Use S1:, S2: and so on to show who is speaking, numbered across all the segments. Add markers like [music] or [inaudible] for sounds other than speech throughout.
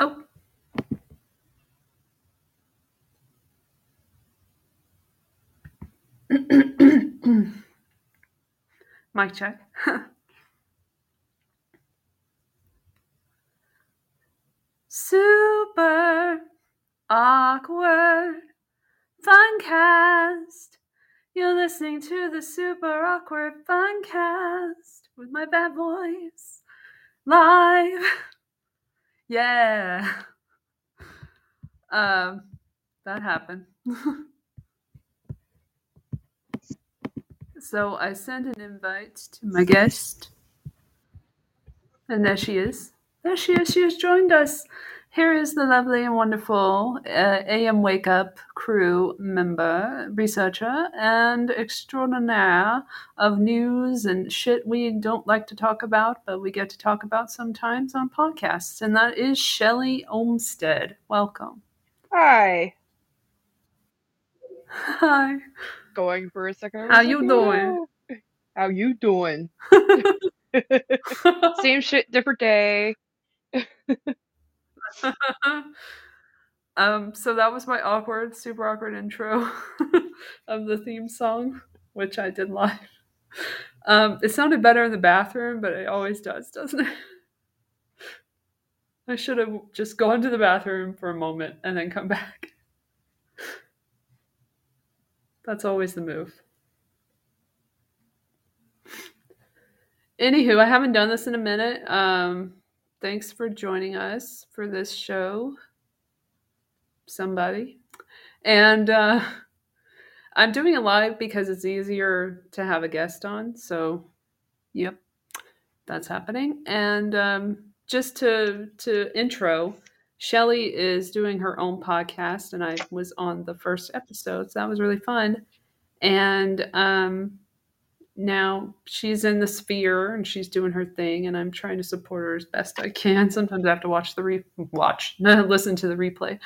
S1: Oh. [coughs] Mic check. [laughs] Super awkward funcast. You're listening to the super awkward funcast with my bad voice live. [laughs] Yeah. [laughs] Um, that happened. [laughs] so I sent an invite to my guest, and there she is. There she is. She has joined us. Here is the lovely and wonderful uh, AM Wake Up crew member, researcher, and extraordinaire of news and shit we don't like to talk about, but we get to talk about sometimes on podcasts. And that is Shelly Olmstead. Welcome.
S2: Hi.
S1: Hi.
S2: Going for a second.
S1: How you doing? [laughs]
S2: How you doing? [laughs] [laughs] Same shit, different day. [laughs]
S1: um, so that was my awkward, super awkward intro [laughs] of the theme song, which I did live. Um, it sounded better in the bathroom, but it always does, doesn't it? I should have just gone to the bathroom for a moment and then come back. That's always the move. Anywho, I haven't done this in a minute. Um, thanks for joining us for this show, somebody. And uh, [laughs] I'm doing it live because it's easier to have a guest on. So, yep, that's happening. And um, just to to intro, Shelly is doing her own podcast, and I was on the first episode, so that was really fun. And um, now she's in the sphere and she's doing her thing, and I'm trying to support her as best I can. [laughs] Sometimes I have to watch the re watch [laughs] listen to the replay,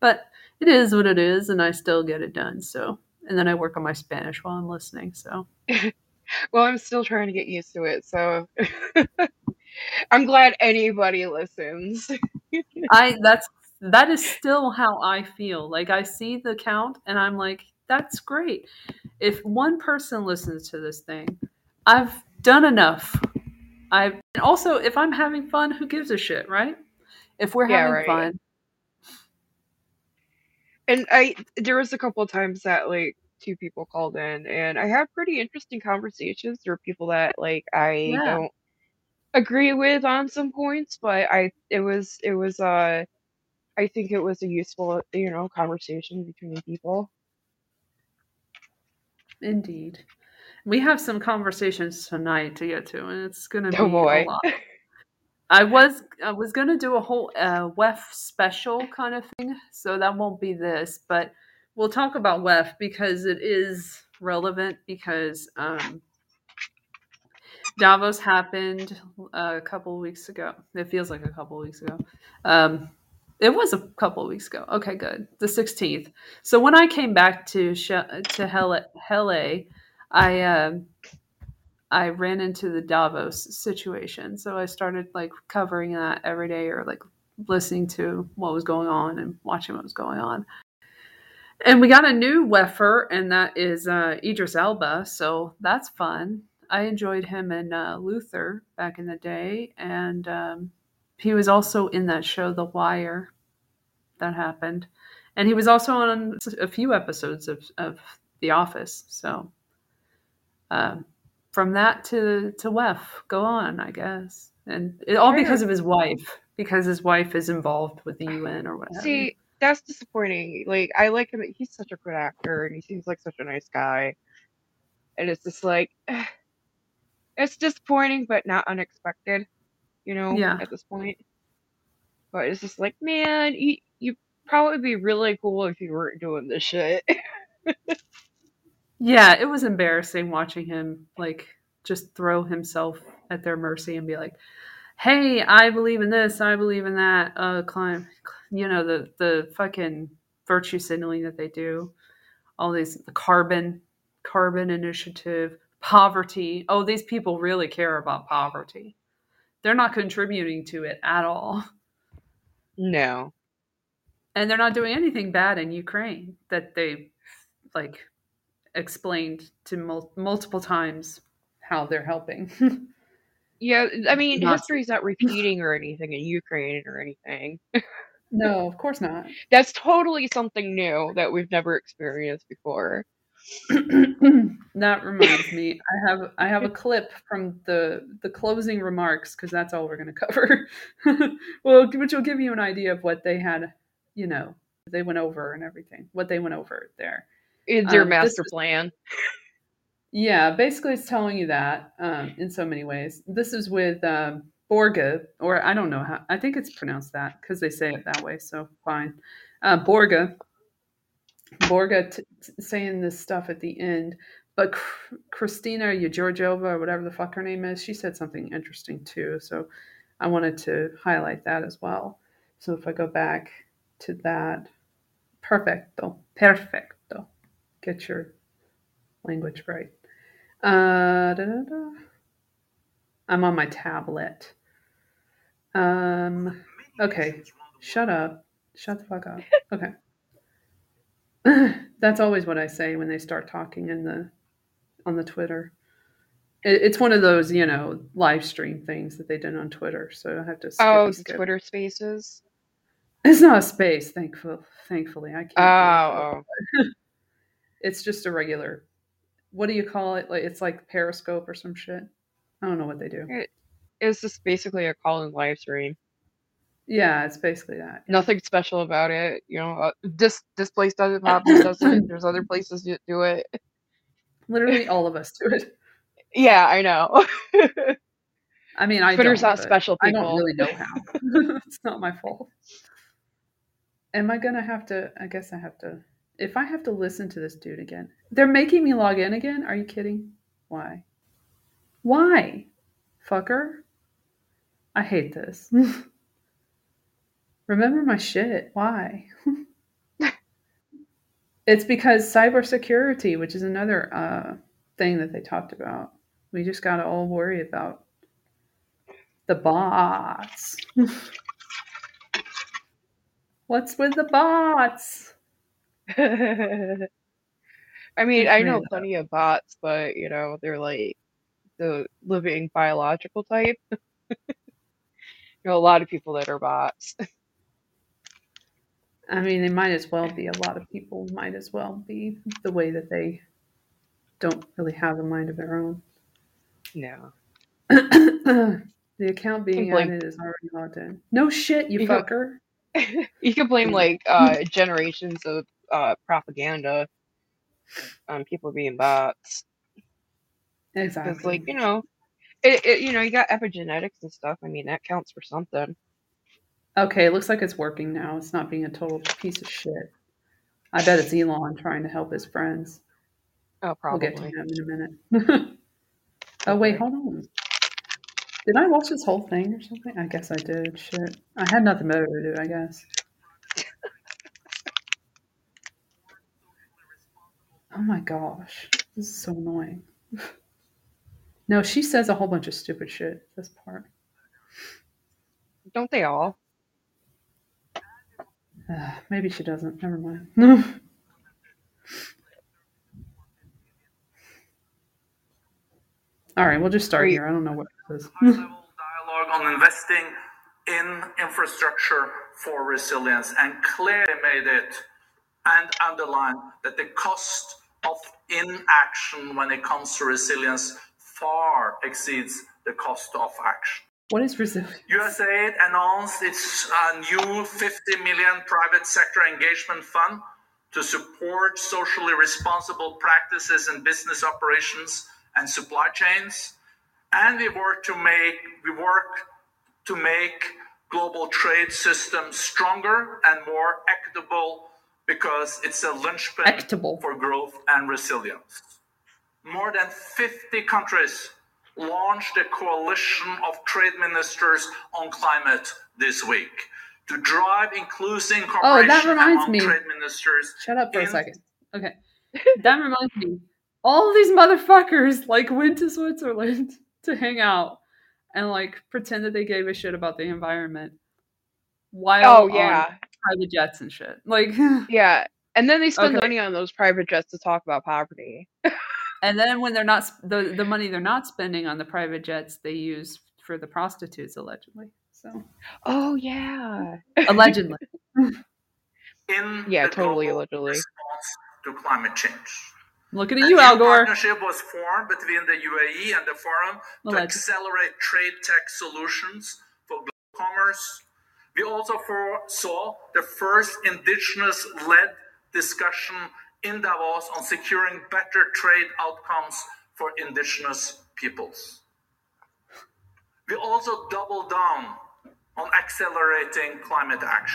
S1: but it is what it is, and I still get it done. So, and then I work on my Spanish while I'm listening. So, [laughs]
S2: Well, I'm still trying to get used to it, so I'm glad anybody listens.
S1: I that's that is still how I feel. Like I see the count and I'm like, that's great. If one person listens to this thing, I've done enough. I've and also if I'm having fun, who gives a shit, right? If we're
S2: Yeah,
S1: having
S2: right.
S1: fun,
S2: And I there was a couple of times that like two people called in and I had pretty interesting conversations. There were people that like I
S1: Yeah.
S2: don't agree with on some points, but I it was it was uh I think it was a useful, you know, conversation between people.
S1: Indeed. We have some conversations tonight to get to, and it's gonna be
S2: Oh boy.
S1: a lot. [laughs] I was I was gonna do a whole uh, WEF special kind of thing, so that won't be this, but we'll talk about WEF because it is relevant because um, Davos happened uh, a couple of weeks ago. It feels like a couple of weeks ago. Um, it was a couple of weeks ago. Okay, good. The sixteenth. So when I came back to Sh- to Helle, Helle I um, I ran into the Davos situation. So I started like covering that every day or like listening to what was going on and watching what was going on. And we got a new Weffer, and that is uh, Idris Elba. So that's fun. I enjoyed him in uh, Luther back in the day. And um, he was also in that show, The Wire, that happened. And he was also on a few episodes of, of The Office. So um, from that to to WEF, go on, I guess, and it, all because of his wife, because his wife is involved with the UN or whatever.
S2: See, that's disappointing. Like, I like him. He's such a good actor, and he seems like such a nice guy. And it's just like, [sighs] it's disappointing, but not unexpected. You know,
S1: Yeah.
S2: at this point. But it's just like, man, you you probably be really cool if you weren't doing this shit. [laughs]
S1: Yeah, it was embarrassing watching him like just throw himself at their mercy and be like, "Hey, I believe in this, I believe in that." Uh, climb, you know the the fucking virtue signaling that they do, all these the carbon carbon initiative, poverty. Oh, these people really care about poverty. They're not contributing to it at all.
S2: No.
S1: And they're not doing anything bad in Ukraine that they like explained to mul- multiple times how they're helping. [laughs]
S2: Yeah, I mean,
S1: Not-
S2: history's not repeating or anything in Ukraine or anything.
S1: no, of course not.
S2: That's totally something new that we've never experienced before. [coughs]
S1: that reminds me, I have I have a clip from the the closing remarks because that's all we're going to cover. [laughs] well, which will give you an idea of what they had, you know, they went over and everything, what they went over there.
S2: It's their
S1: Um,
S2: master plan.
S1: Yeah, basically, it's telling you that um, in so many ways. This is with um, Borga, or I don't know how. I think it's pronounced that because they say it that way. So fine. Uh, Borga, Borga t- saying this stuff at the end, but Chr- Christina Georgiova or whatever the fuck her name is, she said something interesting too. So I wanted to highlight that as well. So if I go back to that, perfecto, perfecto. Get your language right. Uh. I'm on my tablet. Um, okay. Shut up. Shut the fuck up. Okay. [laughs] That's always what I say when they start talking in the on the Twitter. It, it's one of those, you know, live stream things that they did on Twitter. So I have to skip
S2: Oh,
S1: skip.
S2: Twitter Spaces.
S1: It's not a space, thankful. Thankfully, I can't. do it.
S2: Oh, oh. [laughs]
S1: It's just a regular. What do you call it? Like it's like Periscope or some shit. I don't know what they do.
S2: it's just basically a call-in live stream.
S1: Yeah, it's basically that.
S2: Nothing special about it. You know, uh, this this place doesn't have it. Doesn't. There's other [laughs] places that do it.
S1: Literally, all of us do it. [laughs]
S2: Yeah, I know. [laughs]
S1: I mean, I
S2: Twitter's
S1: don't,
S2: not special,
S1: I don't really know how. it's not my fault. Am I gonna have to? I guess I have to. If I have to listen to this dude again, they're making me log in again. Are you kidding? Why? Why, fucker? I hate this. Remember my shit. Why? [laughs] it's because cybersecurity, which is another uh, thing that they talked about. We just got to all worry about the bots. [laughs] What's with the bots? [laughs]
S2: I mean, I know plenty of bots, but you know, they're like the living biological type. you know, a lot of people that are bots.
S1: I mean, they might as well be. A lot of people might as well be the way that they don't really have a mind of their own.
S2: No.
S1: the account being added is already logged in. No shit, you
S2: You
S1: fucker. [laughs]
S2: You can blame like uh generations of uh propaganda on people being bots.
S1: Exactly.
S2: Because like, you know, it, it you know, you got epigenetics and stuff. I mean, that counts for something.
S1: Okay, it looks like it's working now. It's not being a total piece of shit. I bet it's Elon trying to help his friends.
S2: Oh, probably.
S1: We'll get to him in a minute. [laughs] oh wait, hold on. Did I watch this whole thing or something? I guess I did. Shit. I had nothing better to do, I guess. [laughs] Oh my gosh. This is so annoying. [laughs] No, she says a whole bunch of stupid shit, this part.
S2: Don't they all?
S1: Uh, [sighs] maybe she doesn't. Never mind. [laughs] All right, we'll just start here. I don't know what this is.
S3: dialogue on investing in infrastructure for resilience and clearly made it and underlined that the cost of inaction when it comes to resilience far exceeds the cost of action.
S1: What is resilience?
S3: USAID announced its uh, new 50 million private sector engagement fund to support socially responsible practices in business operations and supply chains. And we work to make we work to make global trade systems stronger and more equitable because it's a linchpin
S1: Equitable.
S3: for growth and resilience. More than 50 countries launched a coalition of trade ministers on climate this week to drive inclusive
S1: Oh, that
S3: cooperation
S1: reminds
S3: among
S1: me.
S3: trade ministers.
S1: Shut up for a second. Okay. That reminds me. All these motherfuckers like went to Switzerland [laughs] to hang out and like pretend that they gave a shit about the environment. while
S2: Oh
S1: on
S2: yeah,
S1: private jets and shit. Like, [laughs]
S2: yeah. And then they spend
S1: Okay.
S2: money on those private jets to talk about poverty. [laughs]
S1: and then when they're not the the money they're not spending on the private jets, they use for the prostitutes allegedly. So
S2: Oh yeah.
S1: allegedly, [laughs]
S3: in
S2: Yeah, totally allegedly.
S3: to climate change.
S1: looking at
S3: A
S1: you, Al Gore.
S3: partnership was formed between the UAE and the Forum to accelerate trade tech solutions for global commerce. We also foresaw the first indigenous-led discussion in Davos on securing better trade outcomes for indigenous peoples. We also double down on accelerating climate action.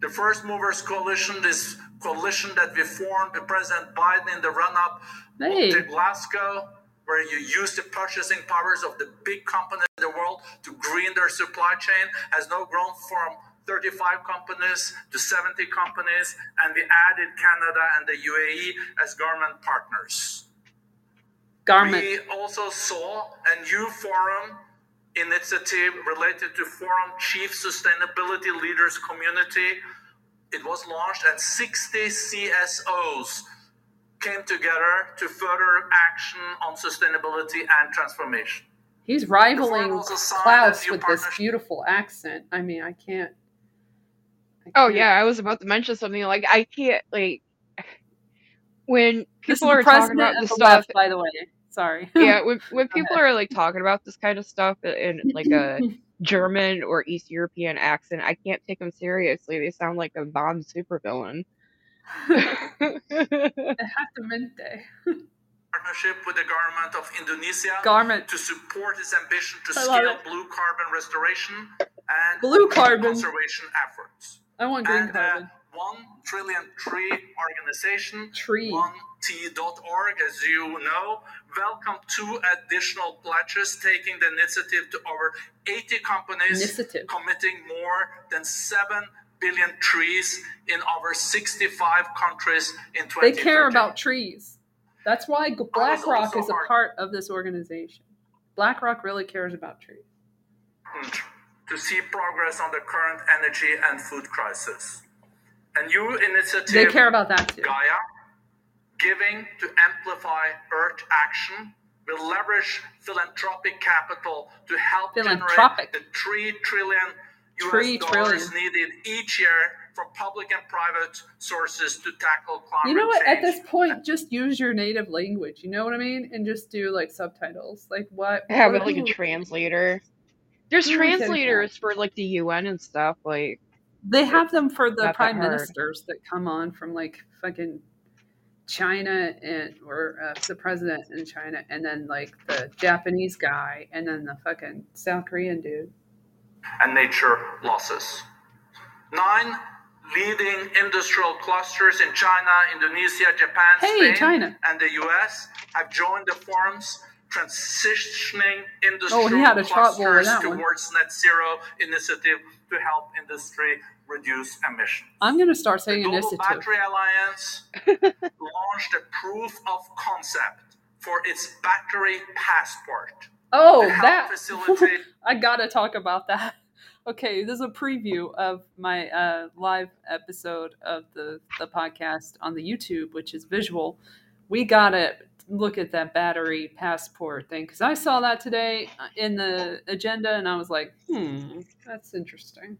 S3: The First Movers Coalition, this coalition that we formed with President Biden in the run up
S1: Hey.
S3: to Glasgow, where you use the purchasing powers of the big companies in the world to green their supply chain, has now grown from 35 companies to 70 companies, and we added Canada and the UAE as government partners.
S1: Garment.
S3: We also saw a new forum initiative related to Forum Chief Sustainability Leaders Community. It was launched, and 60 CSOs came together to further action on sustainability and transformation.
S1: He's rivaling Klaus with this beautiful accent. I mean, I can't. I
S2: Oh
S1: can't-
S2: yeah, I was about to mention something like I can't like when people are talking about this stuff.
S1: left, by the way. Sorry. [laughs]
S2: yeah, [laughs] when when people are like talking about this kind of stuff in like a [laughs] German or East European accent, I can't take them seriously. They sound like a Bond supervillain.
S1: Exactamente.
S3: Partnership with the government of Indonesia
S1: Garment.
S3: to support its ambition to
S1: I
S3: scale blue carbon restoration and
S1: Blue carbon.
S3: conservation efforts.
S1: I want green
S3: and
S1: carbon.
S3: Uh, one trillion tree organization,
S1: Tree.
S3: 1t.org, as you know, welcomed two additional pledges, taking the initiative to over 80 companies
S1: Initiative.
S3: committing more than 7 billion trees in over 65 countries in 2030.
S1: They care about trees. That's why BlackRock is a part of this organization. BlackRock really cares about trees.
S3: To see progress on the current energy and food crisis. A new initiative
S1: They care about that too.
S3: Gaia, giving to amplify Earth action, will leverage philanthropic capital to help generate the three trillion US
S1: Three
S3: dollars
S1: trillion.
S3: needed each year from public and private sources to tackle climate
S1: You know what? At this point, just use your native language. You know what I mean? And just do like subtitles. Like what?
S2: Have
S1: what
S2: it like a translator. There's
S1: Who is it
S2: translators for like the UN and stuff. Like
S1: They have them for the
S2: Not that
S1: prime ministers that come on from like fucking China and or uh, the president in China, and then like the Japanese guy, and then the fucking South Korean dude.
S3: and nature losses. Nine leading industrial clusters in China, Indonesia, Japan,
S1: Hey,
S3: Spain,
S1: China.
S3: and the US have joined the forum's transitioning industrial
S1: Oh, he had a
S3: clusters
S1: that one.
S3: towards net zero initiative to help industry reduce emissions.
S1: I'm gonna start
S3: The
S1: saying
S3: Global
S1: initiative.
S3: Battery Alliance [laughs] launched a proof of concept for its battery passport.
S1: Oh, that [laughs]
S3: facilitate
S1: I gotta talk about that. Okay, this is a preview of my uh, live episode of the the podcast on the YouTube, which is visual. We gotta look at that battery passport thing because I saw that today uh, in the agenda, and I was like, hmm, that's interesting.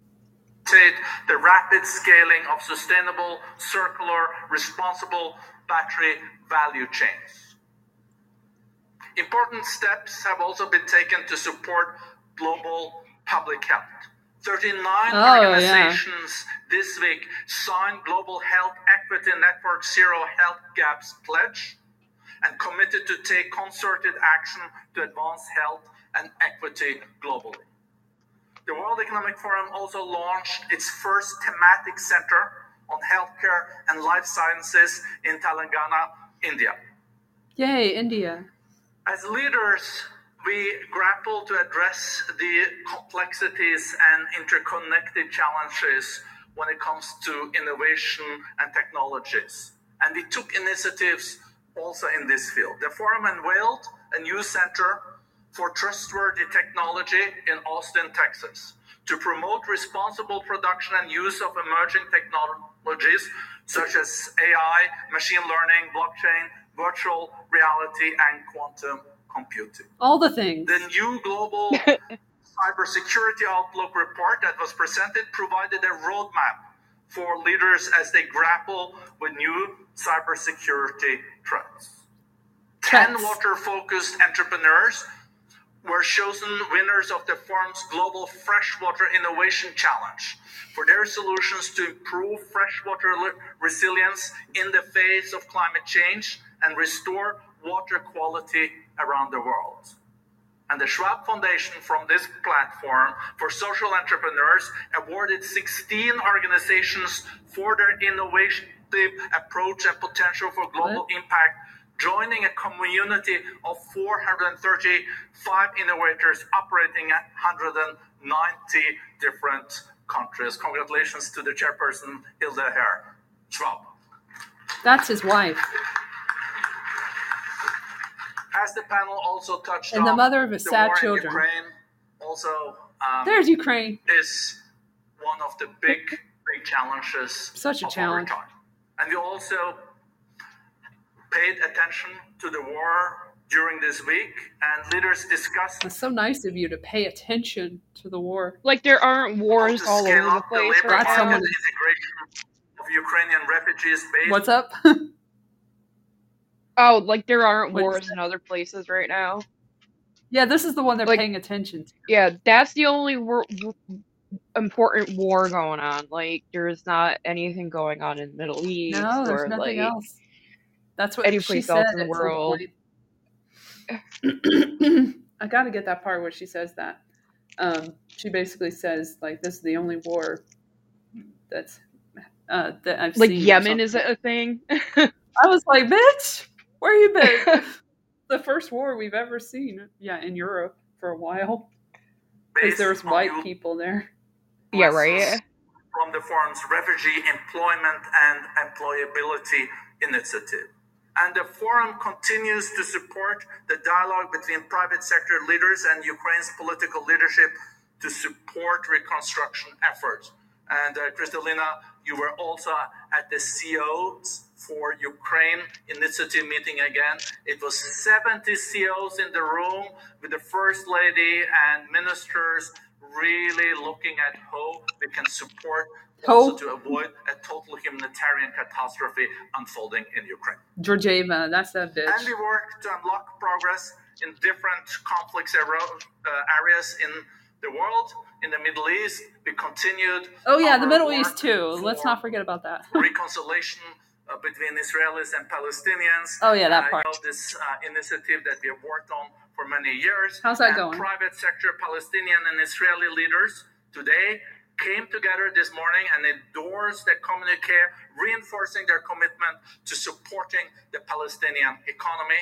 S3: the rapid scaling of sustainable, circular, responsible battery value chains. Important steps have also been taken to support global public health. 39
S1: Oh,
S3: organizations this week signed Global Health Equity Network Zero Health Gaps Pledge and committed to take concerted action to advance health and equity globally. The World Economic Forum also launched its first thematic center on healthcare and life sciences in Telangana, India.
S1: Yay, India!
S3: As leaders, we grapple to address the complexities and interconnected challenges when it comes to innovation and technologies. And we took initiatives also in this field. The forum unveiled a new center for trustworthy technology in Austin, Texas, to promote responsible production and use of emerging technologies such as AI, machine learning, blockchain, virtual reality, and quantum computing.
S1: All the things.
S3: The new global [laughs] cybersecurity outlook report that was presented provided a roadmap for leaders as they grapple with new cybersecurity threats. Ten water focused entrepreneurs were chosen winners of the forum's Global Freshwater Innovation Challenge for their solutions to improve freshwater li- resilience in the face of climate change and restore water quality around the world. And the Schwab Foundation from this platform for social entrepreneurs awarded 16 organizations for their approach and potential for global impact, joining a community of 435 innovators operating at 190 different countries. Congratulations to the chairperson, Hilda Herr Schwab.
S1: That's his wife.
S3: As the panel also touched
S1: And the
S3: on,
S1: mother of his
S3: the
S1: sad children.
S3: Ukraine also um,
S1: There's Ukraine.
S3: is one of the big, big challenges
S1: Such a challenge.
S3: Our time. And we also paid attention to the war during this week, and leaders discussed
S1: It's so nice of you to pay attention to the war.
S2: Like there aren't wars all over the
S3: up the
S2: place right
S1: That's
S2: now.
S1: someone-
S3: integration of Ukrainian refugees based
S1: What's up?
S2: Oh, like there aren't
S1: What's
S2: wars in other places right now.
S1: yeah, this is the one they're
S2: Like-
S1: paying attention to.
S2: Yeah, that's the only war- important war going on. Like there's not anything going on in the Middle East
S1: No, there's
S2: or
S1: nothing
S2: like
S1: else. That's what
S2: any
S1: she
S2: place
S1: said
S2: else in the world. [clears throat]
S1: I got to get that part where she says that. Um, she basically says like this is the only war that's uh, that I've
S2: like
S1: seen.
S2: Yemen is it a thing?
S1: I was like, bitch, where you been? [laughs] the first war we've ever seen. Yeah, in Europe for a while because
S3: based
S1: there's white people there.
S2: Yeah, right.
S3: From the forum's refugee employment and employability initiative. And the forum continues to support the dialogue between private sector leaders and Ukraine's political leadership to support reconstruction efforts. And uh, Kristalina, you were also at the CEOs for Ukraine initiative meeting again. It was 70 CEOs in the room with the First Lady and ministers really looking at how we can support also to avoid a total humanitarian catastrophe unfolding in Ukraine.
S1: Georgieva, that's that bitch.
S3: And we work to unlock progress in different conflicts aro- uh, areas in the world. In the Middle East, we continued
S1: Oh yeah, the Middle East too. Let's not forget about that. [laughs]
S3: reconciliation uh, between Israelis and Palestinians.
S1: Oh yeah, that
S3: And
S1: part.
S3: I know this uh, initiative that we have worked on for many years.
S1: How's that
S3: and
S1: going?
S3: Private sector Palestinian and Israeli leaders today came together this morning and endorsed the communique, reinforcing their commitment to supporting the Palestinian economy.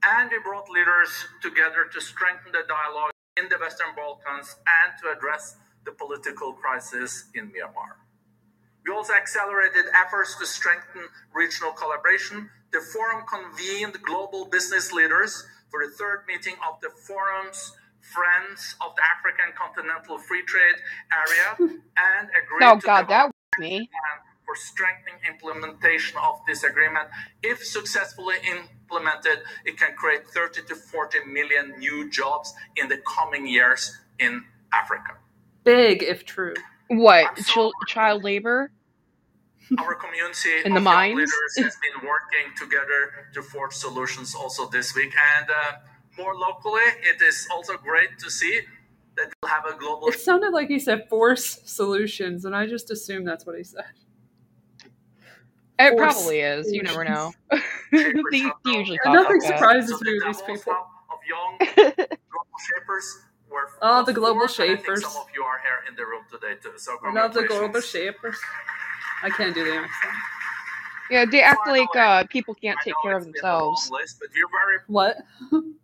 S3: And we brought leaders together to strengthen the dialogue in the Western Balkans and to address the political crisis in Myanmar. We also accelerated efforts to strengthen regional collaboration. The forum convened global business leaders for the third meeting of the forum's Friends of the African Continental Free Trade Area [laughs] and agreed
S2: Oh
S3: to
S2: god,
S3: develop
S2: that was me.
S3: plan for strengthening implementation of this agreement. If successfully implemented, it can create 30 to 40 million new jobs in the coming years in Africa.
S1: Big if true.
S2: What?
S3: So
S2: Chil- child labor?
S3: Our community
S2: In the
S3: young
S2: mines?
S3: leaders has been working together to forge solutions also this week. And uh, more locally, it is also great to see that we'll have a global
S1: It sounded like he said force solutions, and I just assumed that's what he said.
S2: It
S1: Force
S2: probably is. You never know. [laughs]
S3: shapers
S2: they, usually
S3: global-
S1: Nothing surprises
S3: So
S1: me with these people.
S3: Hub of young [laughs] global shapers were
S1: Oh, the global
S3: formed, and I think
S1: shapers.
S3: Some of you are here in the room today too. So
S1: love the global shapers. [laughs] I can't do the accent.
S2: Yeah, they act
S3: Finally,
S2: like uh, people can't take care of
S3: it's been a long
S2: themselves.
S3: list, but we're very
S1: What? [laughs]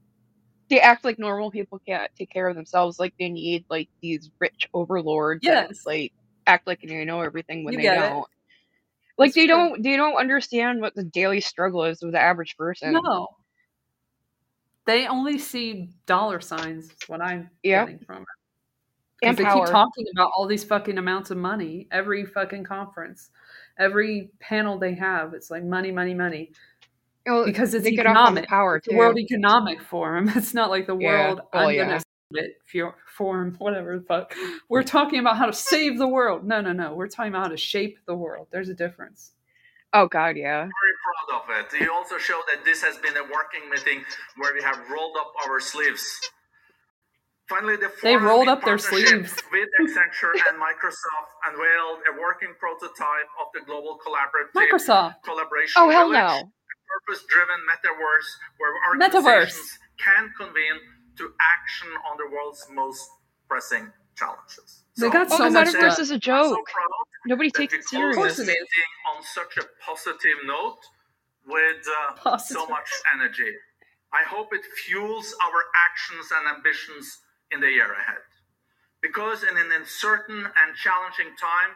S2: They act like normal people can't take care of themselves. Like they need like these rich overlords. that,
S1: Yes.
S2: like act like they know everything when
S1: You
S2: they don't. Like
S1: It's
S2: they
S1: true.
S2: don't. They don't understand what the daily struggle is of the average person.
S1: No. they only see dollar signs. Is what I'm
S2: Yep.
S1: getting from it.
S2: And
S1: Because they
S2: power.
S1: keep talking about all these fucking amounts of money every fucking conference, every panel they have. It's like money, money, money.
S2: Well,
S1: Because it's
S2: they get off
S1: economic.
S2: power
S1: the
S2: too.
S1: World Economic Forum. [laughs] It's not like the
S2: Yeah.
S1: World.
S2: Well,
S1: I'm
S2: yeah.
S1: gonna save it fu- forum, whatever the fuck. We're talking about how to save the world. No, no, no. We're talking about how to shape the world. There's a difference.
S2: Oh God, yeah.
S3: very proud of it. You also show that this has been a working meeting where we have rolled up our sleeves. Finally, the
S1: They rolled up their sleeves. [laughs]
S3: with Accenture and Microsoft unveiled a working prototype of the global collaborative
S1: Microsoft.
S3: collaboration
S2: Oh hell
S3: village,
S2: no.
S3: a purpose-driven metaverse where
S1: Metaverse.
S3: organizations can convene to action on the world's most pressing challenges.
S1: They got
S2: Oh,
S1: so
S2: the
S1: much
S2: metaverse
S1: done.
S2: is a
S3: I'm so
S2: joke. Nobody takes it
S3: closed
S1: course
S3: this
S1: it
S2: serious.
S3: on such a positive note with uh, so much energy. I hope it fuels our actions and ambitions in the year ahead. Because in an uncertain and challenging time,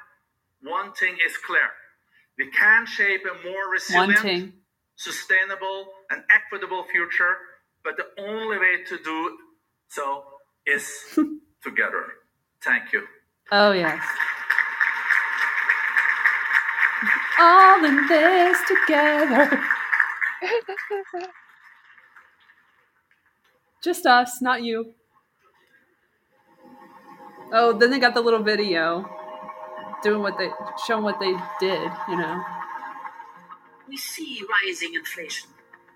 S3: one thing is clear. We can shape a more resilient, sustainable, and equitable future, but the only way to do so is [laughs] together. Thank you.
S1: Oh yes. All in this together. [laughs] Just us, not you. Oh, then they got the little video doing what they showing what they did, you know.
S4: We see rising inflation.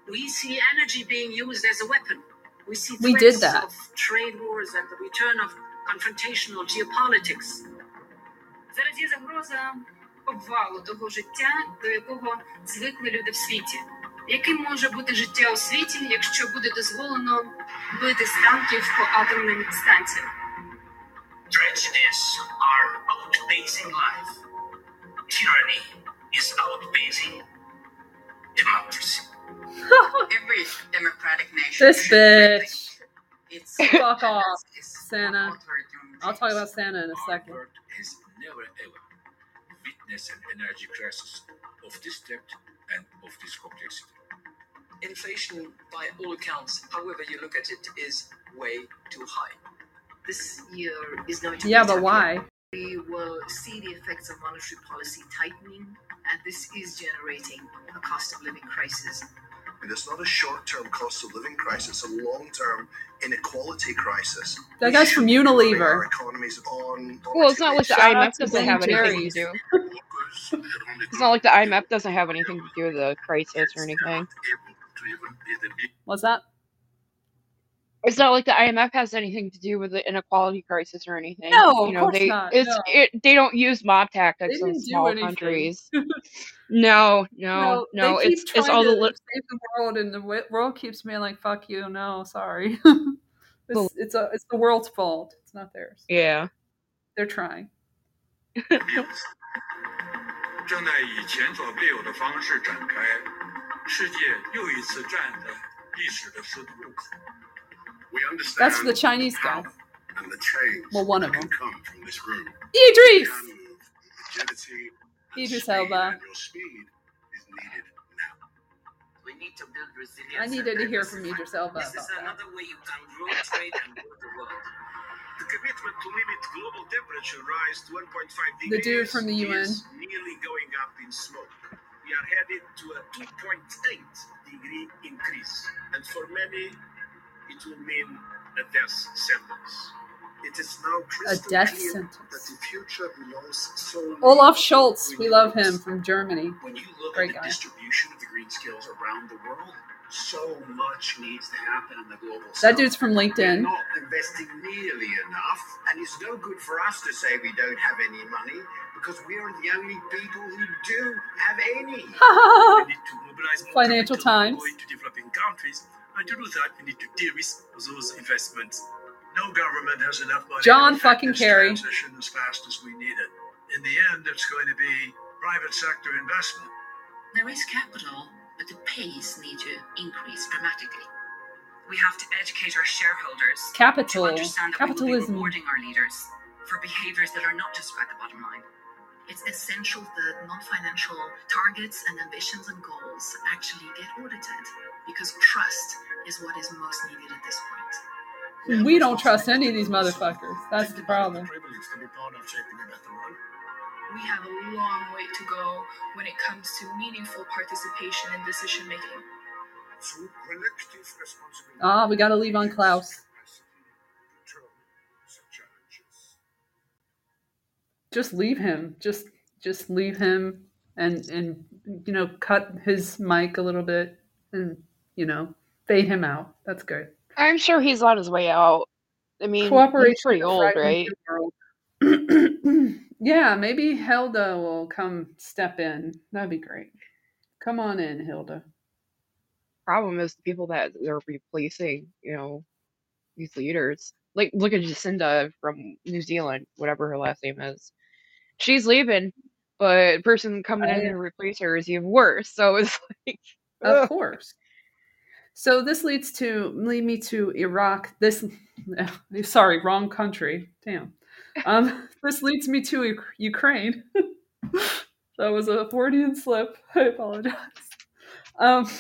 S4: We see energy being used as a weapon. We see
S1: We
S4: threats
S1: did that.
S4: of trade wars and the return of confrontational geopolitics. Зараз є загроза обвалу того життя, до якого звикли люди в світі. Яким може бути життя у світі, якщо буде дозволено бити з танків по атомним станціям? Tragedies are outpacing life. Tyranny is outpacing democracy. [laughs]
S5: Every democratic nation.
S1: This
S5: should
S1: bitch.
S5: Its
S1: Fuck [laughs] off,
S5: its
S1: Santa. I'll talk about. Santa in a
S6: Our
S1: second.
S6: world has never ever witnessed an energy crisis of this depth and of this complexity.
S7: inflation, by all accounts, however you look at it, is way too high.
S4: This year is going to
S1: Yeah,
S4: be
S1: but why?
S4: we will see the effects of monetary policy tightening, and this is generating a cost of living crisis.
S8: And it's not a short term cost of living crisis, it's a long term inequality crisis.
S1: That guy's from
S8: should be running
S1: Unilever.
S8: Our economies on
S2: Well, it's not like the IMF doesn't have anything to do. [laughs] It's not like the IMF doesn't have anything to do with the crisis or anything.
S1: What's that?
S2: It's not like the IMF has anything to do with the inequality crisis or anything.
S1: No,
S2: you
S1: of
S2: know,
S1: course
S2: they
S1: not,
S2: it's
S1: no.
S2: it they don't use mob tactics in
S1: didn't do
S2: small
S1: anything.
S2: countries. [laughs] No, no, no.
S1: they keep
S2: It's it's
S1: trying
S2: all the
S1: to
S2: li-
S1: save the world, and the wi- world keeps being like, "Fuck you, no, sorry." [laughs]
S2: Well-
S1: it's, it's a it's the world's fault. It's not theirs.
S2: yeah.
S1: They're trying. [laughs]
S9: 正在以前所未有的方式展开，世界又一次站在历史的十字路口。
S8: We understand
S1: That's the Chinese guy.
S8: power and the change
S1: Well, one of them.
S8: can come from this room.
S1: Idris.
S8: Move agility
S1: Idris
S8: speed,
S1: Elba.
S8: and your speed is needed now.
S4: We need to build resilience.
S1: I needed to hear from Idris Elba
S4: This is
S1: about that.
S4: another way you can grow trade and grow the world.
S10: The commitment to limit global temperature rise to 1.5
S1: The
S10: degrees
S1: dude from the UN.
S10: is nearly going up in smoke. We are headed to a 2.8 degree increase, and for many, it will mean a death sentence.
S8: It is now
S1: A death
S8: clear
S1: sentence.
S8: that the future belongs solely
S1: Olaf Scholz, we love him from Germany.
S10: When you look
S1: Great
S10: at the
S1: guy.
S10: distribution of the green skills around the world, so much needs to happen in the global
S1: That
S10: south.
S1: dude's from
S8: We're
S1: LinkedIn.
S8: not investing nearly enough, and it's no good for us to say we don't have any money because we are the only people who do have any. [laughs]
S10: We need to mobilize more
S1: Financial Times.
S10: going to developing countries, and to do that, we need to de-risk those investments. No government has enough money.
S1: John
S10: to effect
S1: fucking
S10: this
S1: Kerry.
S10: Transition as fast as we need it. In the end, it's going to be private sector investment.
S4: There is capital, but the pace needs to increase dramatically. We have to educate our shareholders to
S1: Capital.
S4: understand that we will be rewarding our leaders for behaviors that are not just about the bottom line. It's essential that non-financial targets and ambitions and goals actually get audited. Because trust is what is most needed at this point.
S1: We don't trust any of these motherfuckers. That's the problem.
S10: Privilege to be part of shaping a better world.
S4: We have a long way to go when it comes to meaningful participation in decision making.
S10: Through collective responsibility.
S1: Ah, we gotta leave on Klaus.
S10: Control the challenges.
S1: Just leave him. Just just leave him and and you know cut his mic a little bit and you know fade him out. That's good.
S2: I'm sure he's on his way out. I mean,
S1: Cooperation
S2: he's pretty old,
S1: right
S2: right?
S1: with the world. [clears throat] yeah, maybe Hilda will come step in. That'd be great. Come on in, Hilda.
S2: Problem is the people that they're replacing, you know, these leaders. Like, look at Jacinda from New Zealand, whatever her last name is. She's leaving, but the person coming in to replace her is even worse. So it's [laughs] like,
S1: Of
S2: ugh.
S1: course. So this leads to lead me to Iraq. This, [laughs] sorry, wrong country. Damn. Um, [laughs] this leads me to Ukraine. [laughs] that was a Freudian slip. I apologize. Um,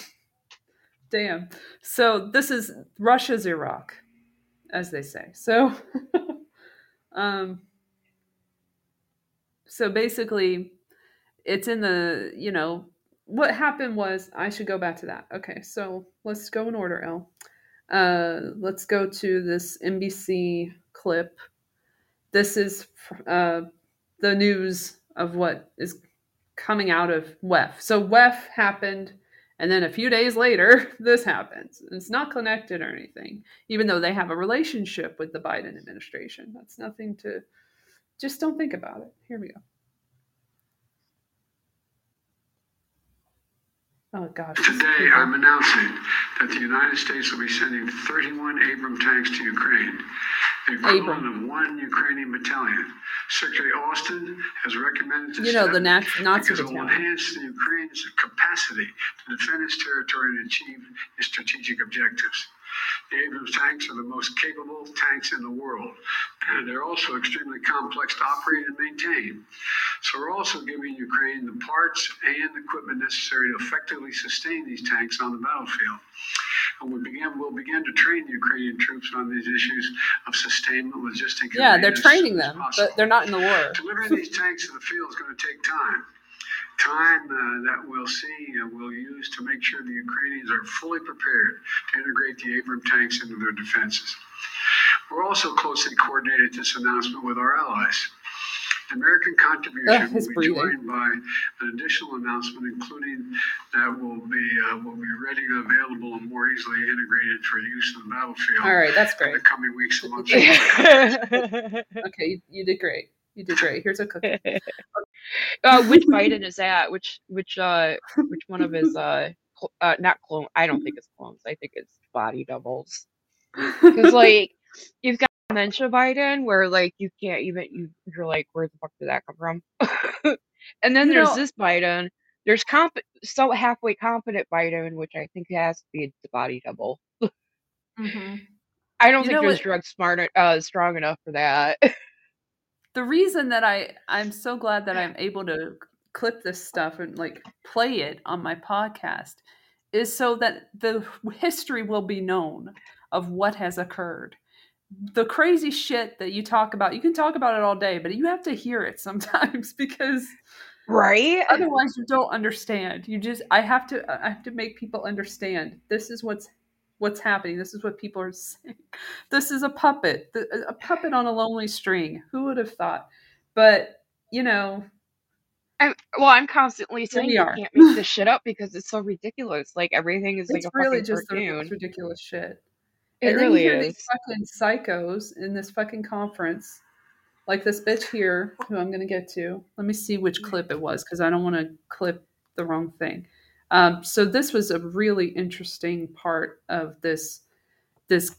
S1: damn. So this is Russia's Iraq, as they say. So, um, so basically, it's in the you know what happened was I should go back to that. Okay, so let's go in order, L. Uh, let's go to this NBC clip. This is uh, the news of what is coming out of WEF. So WEF happened, and then a few days later, [laughs] this happens. It's not connected or anything, even though they have a relationship with the Biden administration. That's nothing to. Just don't think about it. Here we go. Oh gosh.
S11: Today. I'm announcing that the United States will be sending 31 Abram tanks to Ukraine, the equivalent of one Ukrainian battalion. Secretary Austin has recommended this
S1: You know, the
S11: step
S1: Nazi, Nazi
S11: because it will
S1: battalion.
S11: enhance the Ukraine's capacity to defend its territory and achieve its strategic objectives. The Abrams tanks are the most capable tanks in the world, and they're also extremely complex to operate and maintain. So we're also giving Ukraine the parts and equipment necessary to effectively sustain these tanks on the battlefield. And we begin, we'll begin to train the Ukrainian troops on these issues of sustainment, logistics. and
S1: Yeah, they're training them, but they're not in the war.
S11: Delivering these tanks to the field is going to take time. Time uh, that we'll see uh, we'll use to make sure the Ukrainians are fully prepared to integrate the Abram tanks into their defenses. We're also closely coordinated this announcement with our allies. The American contribution will be
S1: breathing.
S11: joined by an additional announcement, including that will be uh, will be ready and available and more easily integrated for use in the battlefield.
S1: All right, that's great.
S11: in the coming weeks and [laughs] months.
S1: Okay, you, you did great. You did great. Here's a cookie. [laughs]
S2: uh, which Biden is that? Which which uh which one of his uh cl- uh not clone? I don't think it's clones. I think it's body doubles. Because like you've got dementia Biden, where like you can't even you you're like, where the fuck did that come from? [laughs] and then
S1: You
S2: there's
S1: know-
S2: this Biden. There's comp so halfway competent Biden, which I think has to be the body double.
S1: hmm
S2: I don't
S1: You
S2: think there's
S1: what-
S2: drugs smart uh strong enough for that. [laughs]
S1: The reason that I I'm so glad that I'm able to clip this stuff and like play it on my podcast is so that the [laughs] history will be known of what has occurred. The crazy shit that you talk about, you can talk about it all day, but you have to hear it [laughs] sometimes because
S2: right?
S1: otherwise you don't understand you just i have to i have to make people understand this is what's what's happening. This is what people are [laughs] saying. This is a puppet a puppet on a lonely string. Who would have thought? But you know
S2: I'm, well, I'm constantly saying you can't make this [laughs] shit up because it's so ridiculous. Like everything is like
S1: it's
S2: a
S1: really just the
S2: cartoon.
S1: ridiculous shit.
S2: It
S1: and then
S2: really
S1: you hear
S2: is.
S1: these fucking psychos in this fucking conference like this bitch here who i'm going to get to. Let me see which mm-hmm. clip it was because i don't want to clip the wrong thing um, so this was a really interesting part of this this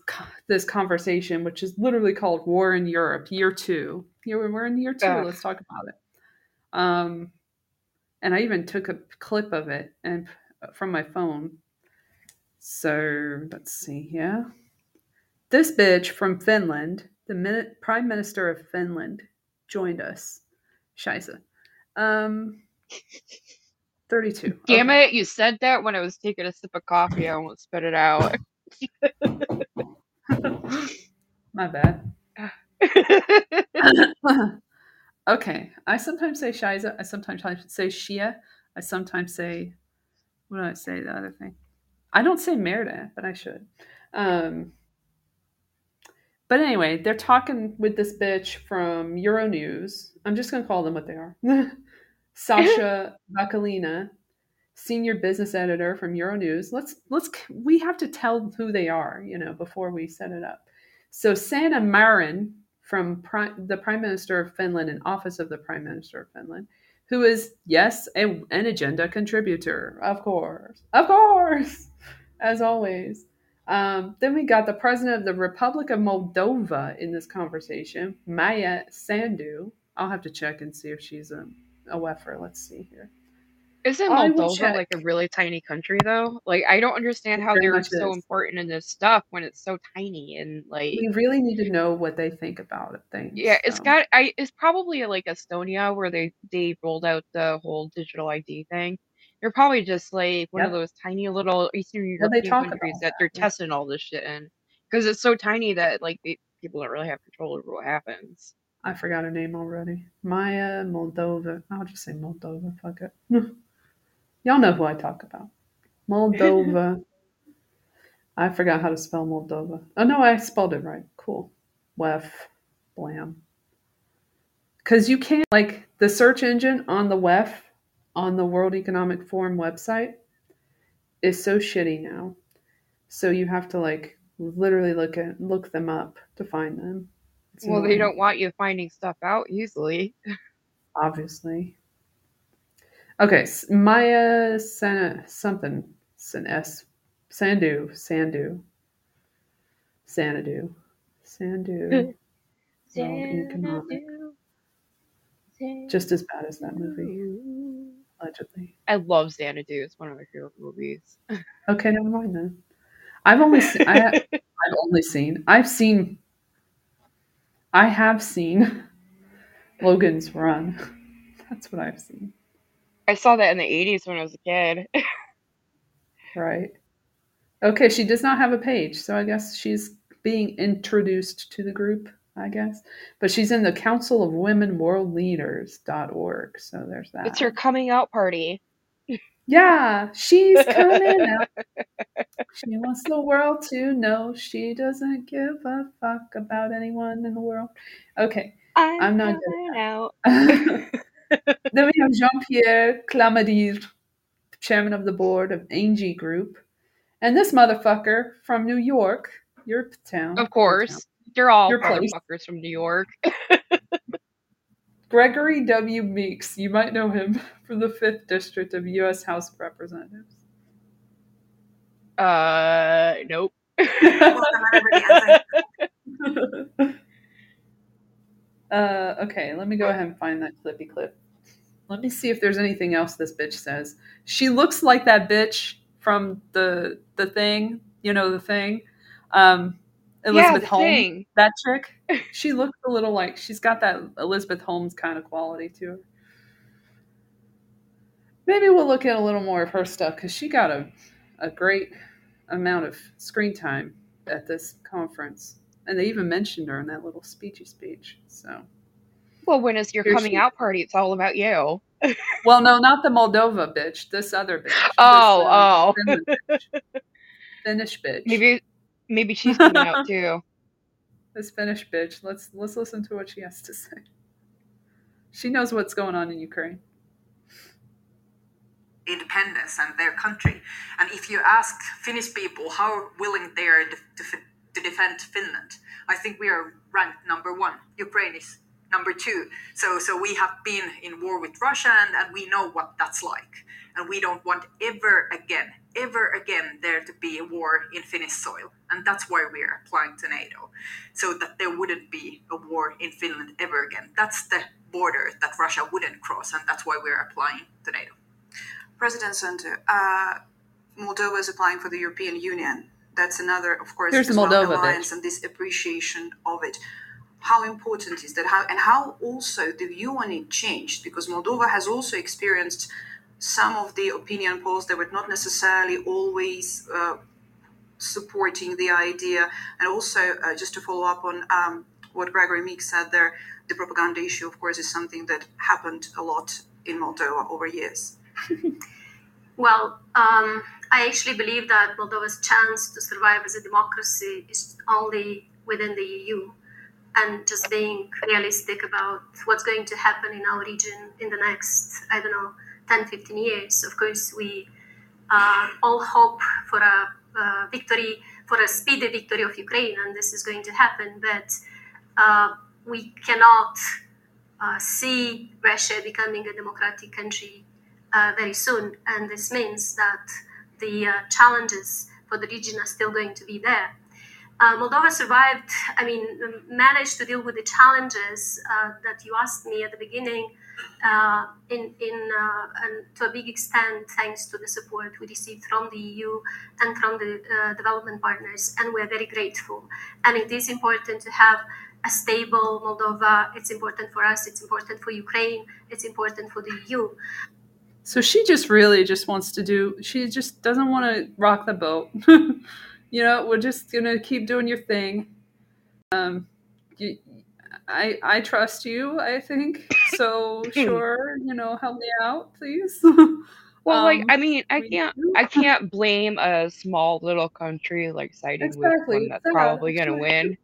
S1: this conversation which is literally called war in europe year two here we're in year two
S2: Ugh.
S1: let's talk about it um, and i even took a clip of it and from my phone so let's see here. this bitch from Finland, the min- Prime Minister of Finland, joined us. Scheisse. Um, [laughs] 32.
S2: Damn
S1: okay.
S2: it! You said that when I was taking a sip of coffee. I almost spit it out. [laughs] [laughs]
S1: My bad. [laughs] okay. I sometimes say Shiza. I sometimes say Shia. I sometimes say, what do I say? The other thing. I don't say Merda, but I should. Um, but anyway, they're talking with this bitch from Euronews. I'm just going to call them what they are. Sasha [laughs] Vakulina, senior business editor from Euronews. Let's let's we have to tell who they are, you know, before we set it up. So Sanna Marin from Prime, the Prime Minister of Finland and Office of the Prime Minister of Finland, who is yes a, an agenda contributor, of course, of course, [laughs] as always. Um, then we got the president of the Republic of Moldova in this conversation, Maia Sandu. I'll have to check and see if she's a, a WEFer. Let's see here.
S2: Isn't
S1: I
S2: Moldova like a really tiny country though? Like I don't understand how they're so
S1: is.
S2: important in this stuff when it's so tiny and like
S1: We really need to know what they think about things.
S2: yeah, it's
S1: so.
S2: got I it's probably like Estonia where they they rolled out the whole digital ID thing. They're probably just like one of those tiny little Eastern
S1: Well,
S2: European
S1: talk
S2: countries
S1: about
S2: that they're
S1: yeah.
S2: testing all this shit in because it's so tiny that like they, people don't really have control over what happens.
S1: I forgot her name already. Maya Moldova. I'll just say Moldova. Fuck it. [laughs] Y'all know who I talk about. Moldova. [laughs] I forgot how to spell Moldova. Oh no, I spelled it right. Cool. Wef. Blam. Because you can't like the search engine on the WEF on the World Economic Forum website is so shitty now. So you have to like literally look at look them up to find them. It's
S2: Well, they don't want you finding stuff out easily.
S1: obviously. Okay, Maya Sana something San S Sandu Sandu Sanadu Sandu [laughs] World Economic just as bad as that movie allegedly.
S2: I love Xanadu. It's one of my favorite movies. [laughs]
S1: Okay, never mind then. I've only seen, I, [laughs] I've only seen I've seen I have seen Logan's Run. [laughs] That's what I've seen.
S2: I saw that in the 80s when I was a kid. [laughs]
S1: Right. Okay, she does not have a page, so I guess she's being introduced to the group, I guess. But she's in the Council of Women World Leaders.org, so there's that.
S2: It's her coming out party.
S1: Yeah, she's coming [laughs] out. She wants the world to know she doesn't give a fuck about anyone in the world. Okay,
S2: I'm,
S1: I'm not
S2: coming out. [laughs]
S1: then we have Jean Pierre Clamadieu, chairman of the board of Engie Group. And this motherfucker from New York, your town.
S2: Of course. you're all
S1: Your
S2: motherfuckers from New York. [laughs]
S1: Gregory W. Meeks. You might know him [laughs] from the 5th District of U.S. House of Representatives.
S2: Uh, nope. [laughs] [laughs]
S1: uh, okay, let me go ahead and find that clippy clip. Let me see if there's anything else this bitch says. She looks like that bitch from the the thing, you know, the thing. Um, Elizabeth
S2: the
S1: Holmes,
S2: thing.
S1: that chick. [laughs] She looks a little like she's got that Elizabeth Holmes kind of quality to her. Maybe we'll look at a little more of her stuff because she got a, a great amount of screen time at this conference. And they even mentioned her in that little speechy speech. So,
S2: Well, when it's your
S1: Here
S2: coming out party, it's all about you. [laughs]
S1: well, no, not the Moldova bitch. This other bitch. This,
S2: Oh,
S1: uh,
S2: oh. [laughs]
S1: Finnish bitch.
S2: Maybe, maybe she's coming out [laughs] too.
S1: this Finnish bitch. Let's let's listen to what she has to say. She knows what's going on in Ukraine.
S5: independence and their country. And if you ask Finnish people how willing they are to, to, to defend Finland, I think we are ranked number one. Ukraine is number two. So, so we have been in war with Russia and, and we know what that's like. And we don't want ever again, ever again there to be a war in Finnish soil. And that's why we are applying to NATO, so that there wouldn't be a war in Finland ever again. That's the border that Russia wouldn't cross, and that's why we're applying to NATO.
S12: President Sandu, uh, Moldova is applying for the European Union. That's another, of course,
S1: Here's
S12: as well,
S1: Moldova,
S12: alliance
S1: bitch.
S12: and this appreciation of it. How important is that? How and how also the view on it changed? Because Moldova has also experienced some of the opinion polls that were not necessarily always uh, supporting the idea. And also, uh, just to follow up on um, what Gregory Meek said there, the propaganda issue, of course, is something that happened a lot in Moldova over years. [laughs]
S13: well, um, I actually believe that Moldova's chance to survive as a democracy is only within the EU. And just being realistic about what's going to happen in our region in the next, I don't know, 10, 15 years. Of course, we uh, all hope for a victory, for a speedy victory of Ukraine, and this is going to happen. But uh, we cannot uh, see Russia becoming a democratic country uh, very soon, and this means that the uh, challenges for the region are still going to be there. Moldova survived, I mean, managed to deal with the challenges that you asked me at the beginning uh, in, in uh, and to a big extent thanks to the support we received from the EU and from the uh, development partners, and we're very grateful. And it is important to have a stable Moldova. It's important for us. It's important for Ukraine. It's important for the EU.
S1: So she just really just wants to do. She just doesn't want to rock the boat. [laughs] you know, we're just gonna keep doing your thing. Um, you, I I trust you. I think [laughs] so. sure, you know, help me out, please. [laughs]
S2: well, um, like I mean, I can't I can't blame a small little country like siding exactly, with one that's probably gonna win.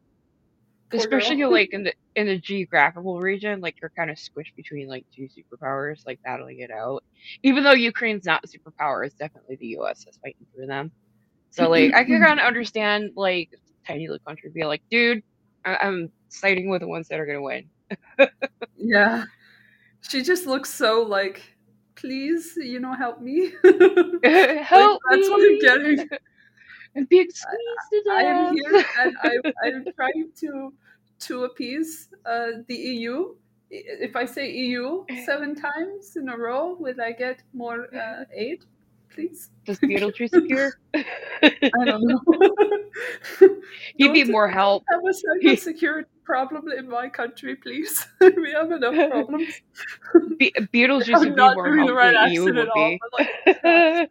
S2: Especially like in the in the geographical region, like you're kind of squished between like two superpowers, like battling it out. Even though Ukraine's not a superpower, it's definitely the U.S. that's fighting through them. So like I can kind of understand like tiny little country be like, dude, I- I'm siding with the ones that are gonna win.
S1: yeah. She just looks so like, please, you know, help me. [laughs] help
S2: like, That's what I'm getting. I'm being squeezed to death.
S1: I am here and [laughs] I, I'm trying to to appease uh, the EU. If I say EU seven times in a row, will I get more uh, aid? Please?
S2: Does Beetlejuice appear? [laughs]
S1: I don't know. [laughs]
S2: He'd be more help.
S1: Have a cybersecurity problem in my country, please. [laughs] we have enough problems.
S2: Be- Beetlejuice would be more help right than you would be.
S1: Like,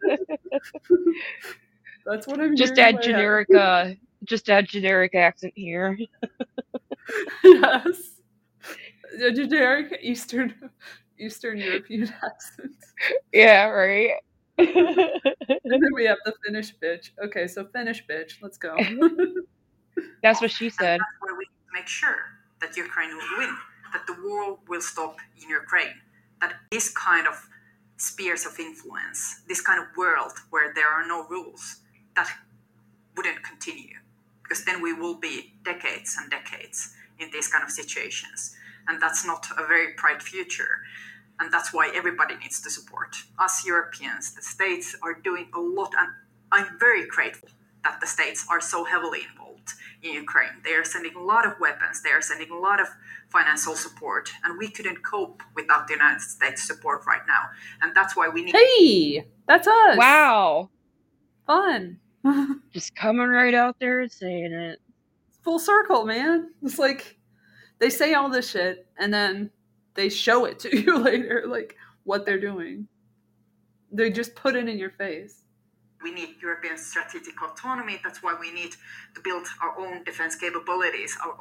S1: That's what I'm.
S2: Just add generic. Uh, just add generic accent here.
S1: yes. A generic Eastern Eastern European accent.
S2: Yeah, right
S1: then we have the Finnish bitch. Okay, so Finnish bitch. Let's go. [laughs]
S2: That's what she said.
S5: And that's where we make sure that Ukraine will win, that the war will stop in Ukraine, that this kind of spheres of influence, this kind of world where there are no rules, that wouldn't continue. Because then we will be decades and decades in these kind of situations. And that's not a very bright future. And that's why everybody needs to support. Us Europeans, the states are doing a lot, and I'm very grateful that the states are so heavily involved in Ukraine. They are sending a lot of weapons, they are sending a lot of financial support, and we couldn't cope without the United States support right now. And that's why we need.
S1: Hey, that's us.
S2: Wow.
S1: Fun. [laughs]
S2: Just coming right out there and saying it.
S1: Full circle, man. It's like they say all this shit, and then they show it to [laughs] you later, like what they're doing. They just put it in your face.
S5: We need European strategic autonomy. That's why we need to build our own defense capabilities, our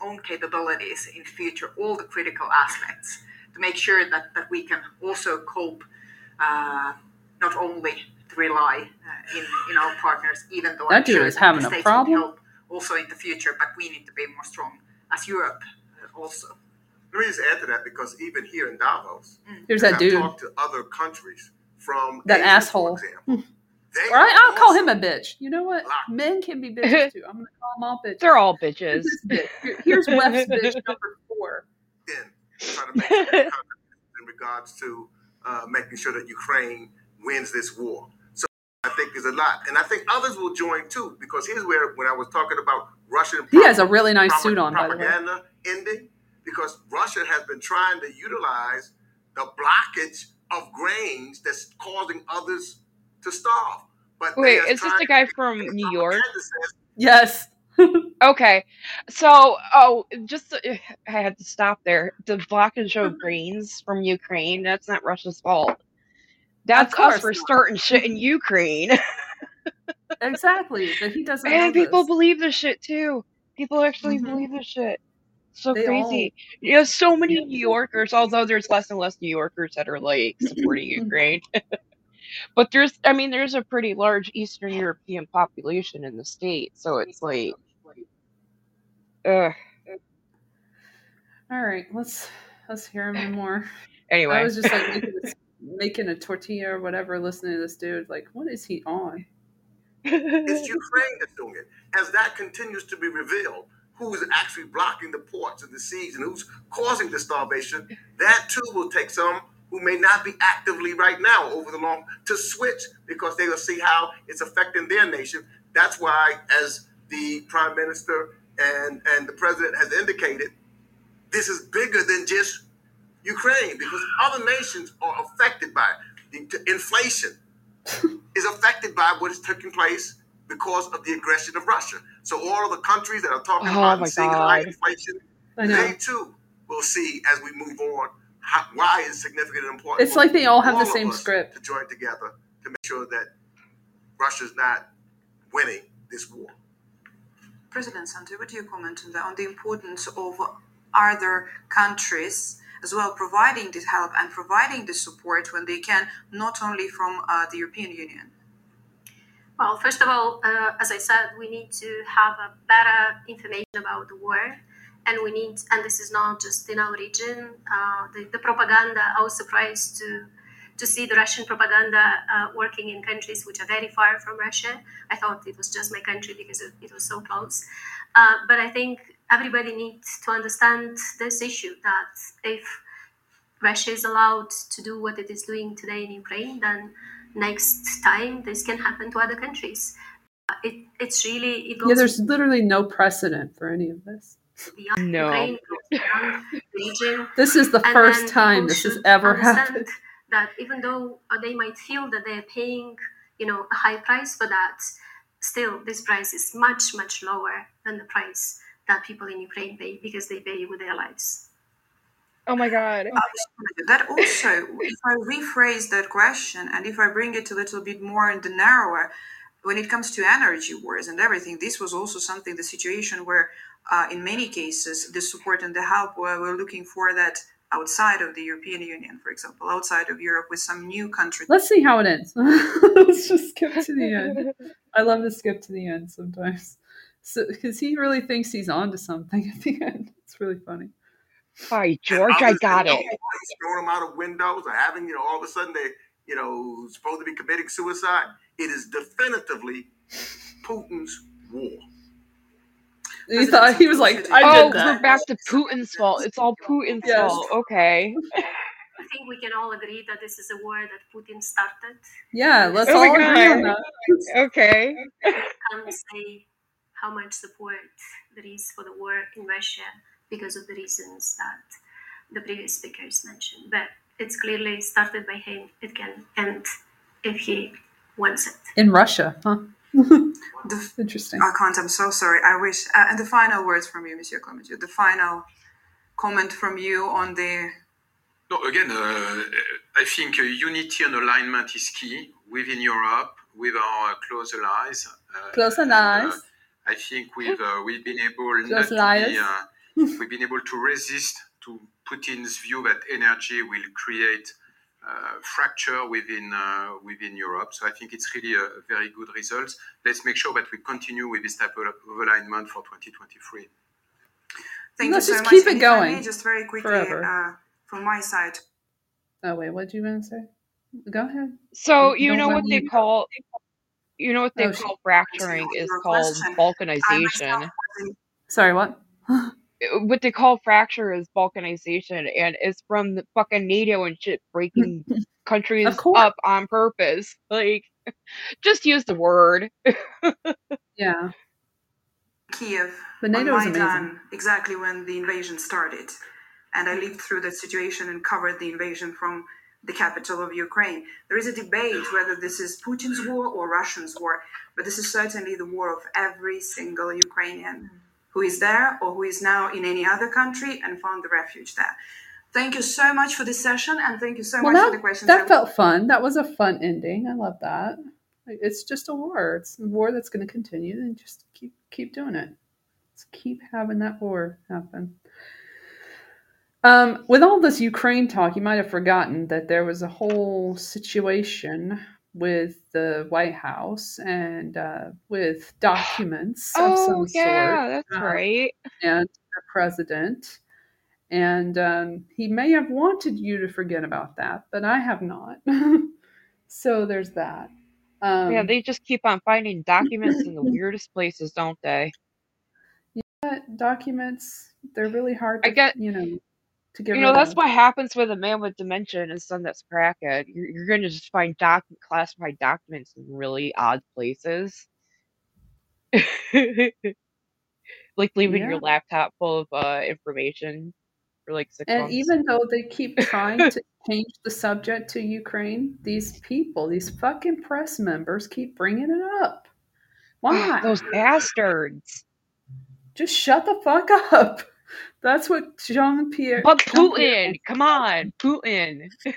S5: own capabilities in the future, all the critical aspects to make sure that, that we can also cope, uh, not only to rely uh, in, in our partners, even though
S1: that
S5: I'm
S1: dude
S5: sure
S1: is having a problem.
S5: also in the future, but we need to be more strong as Europe uh, also.
S14: Let me just add to that because even here in Davos,
S1: there's that
S14: I've
S1: dude.
S14: talked to other countries from
S1: that
S14: Asia,
S1: asshole.
S14: For
S1: or I, will call him a bitch. You know what? Men can be bitches [laughs] too. I'm gonna call them all bitches.
S2: They're all bitches.
S1: Here, here's Wef's [laughs] bitch number four.
S14: In trying to make [laughs] in regards to uh, making sure that Ukraine wins this war. So I think there's a lot, and I think others will join too. Because here's where when I was talking about Russian,
S1: he has a really nice suit on, by the way.
S14: Propaganda ending because Russia has been trying to utilize the blockage of grains that's causing others to starve. But
S2: wait, is this the guy from New York?
S1: Yes. [laughs]
S2: okay, so oh, just [sighs] I had to stop there. The blockage of [laughs] grains from Ukraine—that's not Russia's fault. That's
S1: course
S2: us for
S1: not.
S2: starting shit in [laughs] Ukraine.
S1: Exactly. But he doesn't know
S2: and people
S1: this.
S2: believe this shit too. People actually
S1: Mhm.
S2: believe this shit. So
S1: They
S2: crazy. You know, so many New Yorkers, although there's less and less New Yorkers that are like [clears throat] supporting Ukraine. [laughs] but there's, I mean, there's a pretty large Eastern European population in the state. So it's like, ugh.
S1: All right, let's let's hear him more. [sighs]
S2: Anyway.
S1: I was just like [laughs] making, this, making a tortilla or whatever, listening to this dude. Like, what is he on?
S14: It's Ukraine that's doing it. As that continues to be revealed, who is actually blocking the ports and the seas and who's causing the starvation, that too will take some who may not be actively right now over the long to switch because they will see how it's affecting their nation. That's why, as the prime minister and, and the president has indicated, this is bigger than just Ukraine because other nations are affected by it. The inflation [laughs] is affected by what is taking place because of the aggression of Russia. So all of the countries that are talking
S2: Oh
S14: about
S2: my
S14: and seeing high inflation, they too will see as we move on how, why it's significant and important.
S1: It's like they all have the same script.
S14: to join together to make sure that Russia's not winning this war.
S12: President Sandu, would you comment on, the, on the importance of other countries as well providing this help and providing the support when they can, not only from uh, the European Union?
S13: Well, first of all, uh, as I said, we need to have a better information about the war, and we need, and this is not just in our region. Uh, the, the propaganda. I was surprised to to see the Russian propaganda uh, working in countries which are very far from Russia. I thought it was just my country because it, it was so close. Uh, but I think everybody needs to understand this issue that if Russia is allowed to do what it is doing today in Ukraine, then next time this can happen to other countries. Uh, It, it's really it goes
S1: Yeah, there's literally no precedent for any of this.
S13: beyond
S2: No.
S13: Ukraine, beyond region.
S1: This is the
S13: And
S1: first time this has ever happened.
S13: That even though uh, they might feel that they're paying, you know, a high price for that, still this price is much much lower than the price that people in Ukraine pay because they pay with their lives.
S2: Oh my god.
S12: That also, if I rephrase that question and if I bring it a little bit more in the narrower, when it comes to energy wars and everything, this was also something, the situation where, uh, in many cases, the support and the help where we're looking for that outside of the European Union, for example, outside of Europe with some new country.
S1: Let's see how it ends. [laughs] Let's just skip to the end. [laughs] I love to skip to the end sometimes. So, because he really thinks he's on to something at the end. It's really funny.
S2: Hi, George, I
S14: Others
S2: got it.
S14: want to Throw them out of windows or having, you know, all of a sudden they, you know, supposed to be committing suicide. It is definitively Putin's war.
S1: He thought he was like, I
S2: oh,
S1: did that.
S2: we're back to Putin's fault. It's all Putin's
S1: Yes.
S2: fault. Okay.
S13: I think we can all agree that this is a war that Putin started.
S1: Yeah, let's
S2: Oh my
S1: all agree on that.
S2: Okay.
S13: can't say how much support there is for the war in Russia because of the reasons that the previous speakers mentioned. But it's clearly started by him. It can end if he wants it.
S1: In Russia, huh? [laughs]
S12: The, [laughs]
S1: Interesting.
S12: I can't, I'm so sorry. I wish. Uh, and the final words from you, Monsieur Clamadieu, the final comment from you on the
S15: No, again, uh, I think uh, unity and alignment is key within Europe, with our close allies. Uh,
S1: Close allies.
S15: uh, I think we've uh, we've been able not
S1: Close
S15: to be, uh, we've been able to resist to Putin's view that energy will create uh, fracture within uh, within Europe. So I think it's really a, a very good result. Let's make sure that we continue with this type of, of alignment for 2023.
S12: Thank
S1: Let's
S12: you so
S1: just
S12: much.
S1: keep
S12: And
S1: it
S12: if I may,
S1: going
S12: just very quickly,
S1: forever.
S12: uh, from my side,
S1: Oh wait, what did you want to say? Go ahead.
S2: So
S1: Don't-
S2: you know
S1: let
S2: what they call you know what they
S1: Oh, shit.
S2: call fracturing is called
S12: question, I
S2: balkanization.
S1: Sorry, what? [laughs]
S2: What they call fracture is balkanization and it's from the fucking NATO and shit breaking [laughs] countries up on purpose. [laughs] Like just use the word.
S1: Yeah,
S12: Kiev
S1: but NATO
S12: on
S1: is amazing.
S12: Maidan exactly when the invasion started. And I lived through that situation and covered the invasion from the capital of Ukraine. There is a debate whether this is Putin's war or Russian's war, but this is certainly the war of every single Ukrainian who is there or who is now in any other country and found the refuge there. Thank you so much for this session, and thank you so
S1: Well,
S12: much
S1: that,
S12: for the questions.
S1: that felt fun. That was a fun ending. I love that. It's just a war. It's a war that's going to continue, and just keep keep doing it. Let's keep having that war happen. Um, with all this Ukraine talk, you might have forgotten that there was a whole situation with the White House and uh, with documents of
S2: Oh
S1: some
S2: yeah,
S1: sort.
S2: that's
S1: uh,
S2: right.
S1: and the president. And um, he may have wanted you to forget about that, but I have not. [laughs] so there's that. Um,
S2: yeah, they just keep on finding documents in the [laughs] weirdest places, don't they?
S1: yeah, documents, they're really hard
S2: I get-
S1: you know, to get
S2: You know, that's
S1: of.
S2: what happens with a man with dementia and his son that's crackhead. You're, you're going to just find doc classified documents in really odd places. [laughs] like leaving
S1: Yeah.
S2: your laptop full of uh, information for like six
S1: And
S2: months.
S1: even though they keep trying to change the subject to Ukraine, these people, these fucking press members keep bringing it up. [gasps] Why?
S2: Those bastards.
S1: Just shut the fuck up. That's what Jean Pierre.
S2: But Putin, come on, Putin. [laughs]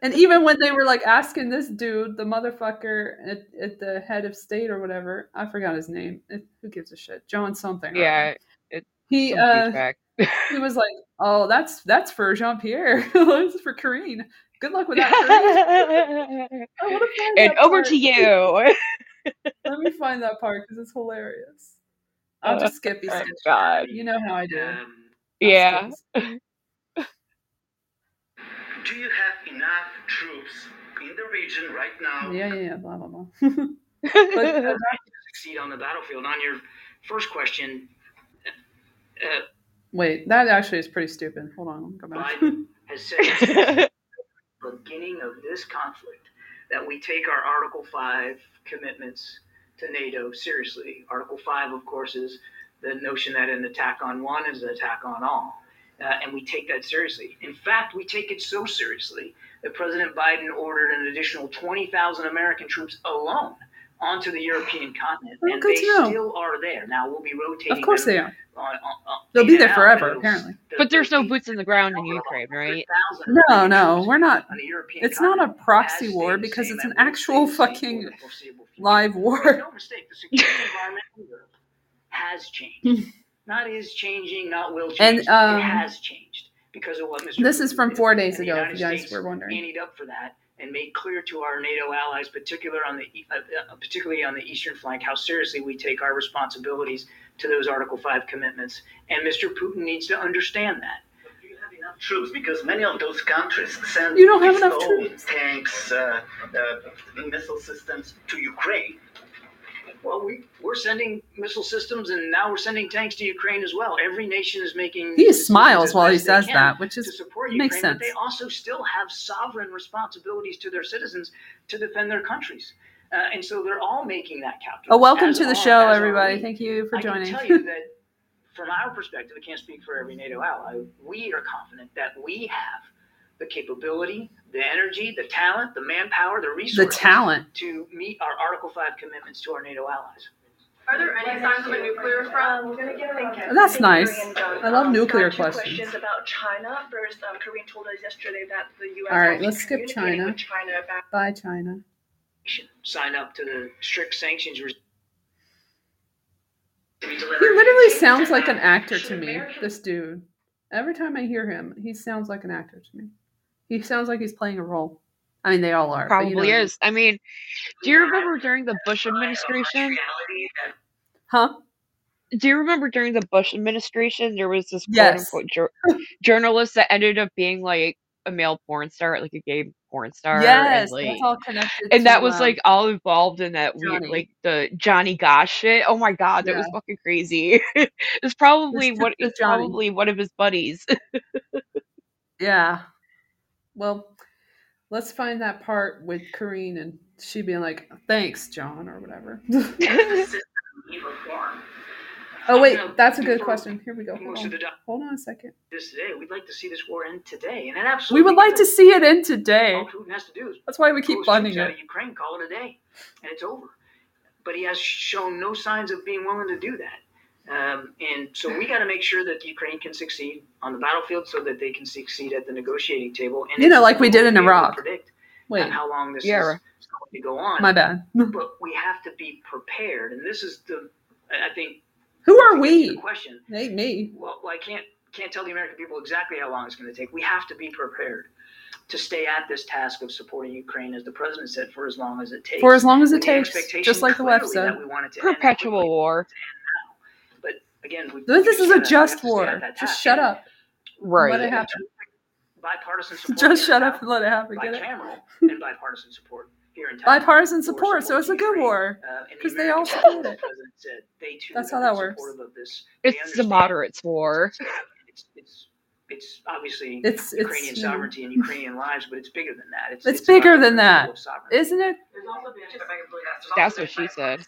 S1: And even when they were like asking this dude, the motherfucker at, at the head of state or whatever, I forgot his name. It, who gives a shit? John something.
S2: Yeah, it,
S1: He uh, [laughs] he was like, "Oh, that's that's for Jean Pierre. [laughs] that's for Karine. Good luck with that, Karine." I want to find
S2: and over
S1: part.
S2: to you.
S1: Let me find that part because it's hilarious. I'll just skip
S2: Oh,
S1: skip.
S2: God.
S1: You know how I do.
S16: Um,
S2: Yeah. [laughs]
S16: do you have enough troops in the region right now
S1: Yeah, yeah, yeah. Blah blah blah. [laughs]
S16: to succeed on the battlefield? On your first question, uh,
S1: Wait, that actually is pretty stupid. Hold on, let go back.
S16: Biden [laughs] has said since the beginning of this conflict that we take our Article 5 commitments to NATO seriously. Article 5, of course, is the notion that an attack on one is an attack on all. Uh, and we take that seriously. In fact, we take it so seriously that President Biden ordered an additional 20,000 American troops alone onto the European continent,
S1: Well,
S16: and
S1: good
S16: they
S1: to know.
S16: still are there. Now we'll be rotating.
S1: Of course
S16: them
S1: they are.
S16: On, on, on,
S1: They'll be there forever,
S16: it'll-
S1: apparently.
S2: But there's no boots in the ground in Ukraine, right?
S1: No, no, we're not.
S16: the European
S1: It's not a proxy war because it's an actual
S16: stay the same
S1: fucking
S16: for the foreseeable future.
S1: live war.
S16: no mistake, the security [laughs] environment in Europe has changed. not is changing, not will change.
S1: And, um,
S16: it has changed because of what Mr.
S1: This is from four days ago, if you guys
S16: States
S1: were wondering.
S16: Anteed up for that and made clear to our NATO allies, particular on the e- uh, uh, particularly on the eastern flank, how seriously we take our responsibilities to those Article Five commitments. And Mr. Putin needs to understand that.
S17: Do you have enough troops? Because many of those countries send
S1: You don't have
S17: its
S1: enough troops.
S17: tanks, uh, uh, missile systems to Ukraine.
S16: Well, we, we're sending missile systems, and now we're sending tanks to Ukraine as well. Every nation is making.
S1: He smiles while he says that, which
S16: to
S1: is
S16: support
S1: makes
S16: Ukraine,
S1: sense.
S16: But they also still have sovereign responsibilities to their citizens to defend their countries, uh, and so they're all making that calculus.
S1: Oh, welcome to the
S16: are-
S1: show, everybody. Thank you for joining.
S16: I can tell you [laughs] that from our perspective, I can't speak for every NATO ally. We are confident that we have the capability, the energy, the talent, the manpower, the resources, the
S1: talent.
S16: to meet our Article 5 commitments to our NATO allies.
S18: Are there any signs of a nuclear front? We're gonna get Thank you.
S1: That's nice. I love
S18: Um,
S1: nuclear
S18: got two
S1: questions.
S18: questions about China. First, um, Korean told us yesterday that the U.S.
S1: All right, let's skip China.
S18: with China about
S1: Bye, China.
S16: sign up to the strict sanctions regime.
S1: He literally sounds like an actor to me. This dude. Every time I hear him, he sounds like an actor to me. He sounds like he's playing a role. I mean, they all are. but you know
S2: Probably
S1: what I mean.
S2: is. I mean, do you remember during the Bush administration?
S1: Huh?
S2: Do you remember during the Bush administration there was this quote
S1: Yes.
S2: unquote jour- journalist that ended up being like a male porn star, like a gay porn star,
S1: Yes,
S2: and like
S1: that's all connected.
S2: and that was
S1: um,
S2: like all involved in that weird like the Johnny Gosch shit. Oh my god, that was fucking crazy. [laughs] it's probably what it's probably one of his buddies. [laughs]
S1: Yeah. Well, let's find that part with Karine and she being like, "Thanks, John," or whatever. [laughs] oh wait, that's a good question. Here we go. Hold on. Hold on a second.
S16: this today, we'd like to see this war end today, and it absolutely.
S1: We would like to see it in today.
S16: All Putin has to do is
S1: That's why we keep
S16: pull
S1: funding
S16: troops out
S1: it.
S16: of Ukraine, call it a day, and it's over. But he has shown no signs of being willing to do that. Um, and so we got to make sure that Ukraine can succeed on the battlefield so that they can succeed at the negotiating table. And
S1: You know, like we did in
S16: difficult to be able to
S1: Iraq.
S16: Predict
S1: Wait.
S16: how long this
S1: Yeah,
S16: is going to go on.
S1: My bad. [laughs]
S16: but we have to be prepared, and this is the I think
S1: Who are
S16: the
S1: we?
S16: question.
S1: Ain't me.
S16: Well, I can't can't tell the American people exactly how long it's going to take. We have to be prepared to stay at this task of supporting Ukraine, as the president said, for as long as it takes.
S1: For as long as it
S16: with
S1: takes, just like the left said.
S16: that we want it to end
S2: Perpetual war.
S16: But again, we,
S1: This is a
S16: said that we
S1: just
S16: have to stay
S1: war. Just shut up.
S2: Right.
S1: Let it happen.
S16: Bipartisan [laughs] support.
S1: Just shut up and let it happen. Get it? [laughs]
S16: and bipartisan support here in town.
S1: Bipartisan support, so it's a good war
S16: Uh, the
S1: because they all support it.
S16: as the president said, they too
S1: That's how that works.
S16: supportive of this. They
S2: It's the moderates war.
S16: it's it's it's obviously
S1: It's- it's,
S16: Ukrainian
S1: you know-
S16: sovereignty and Ukrainian lives, but it's bigger than that. It's,
S1: It's
S16: about
S1: bigger than that,
S16: principle of sovereignty.
S1: isn't it?
S19: There's also been, if I can believe that, there's
S2: That's what she
S19: been
S2: said.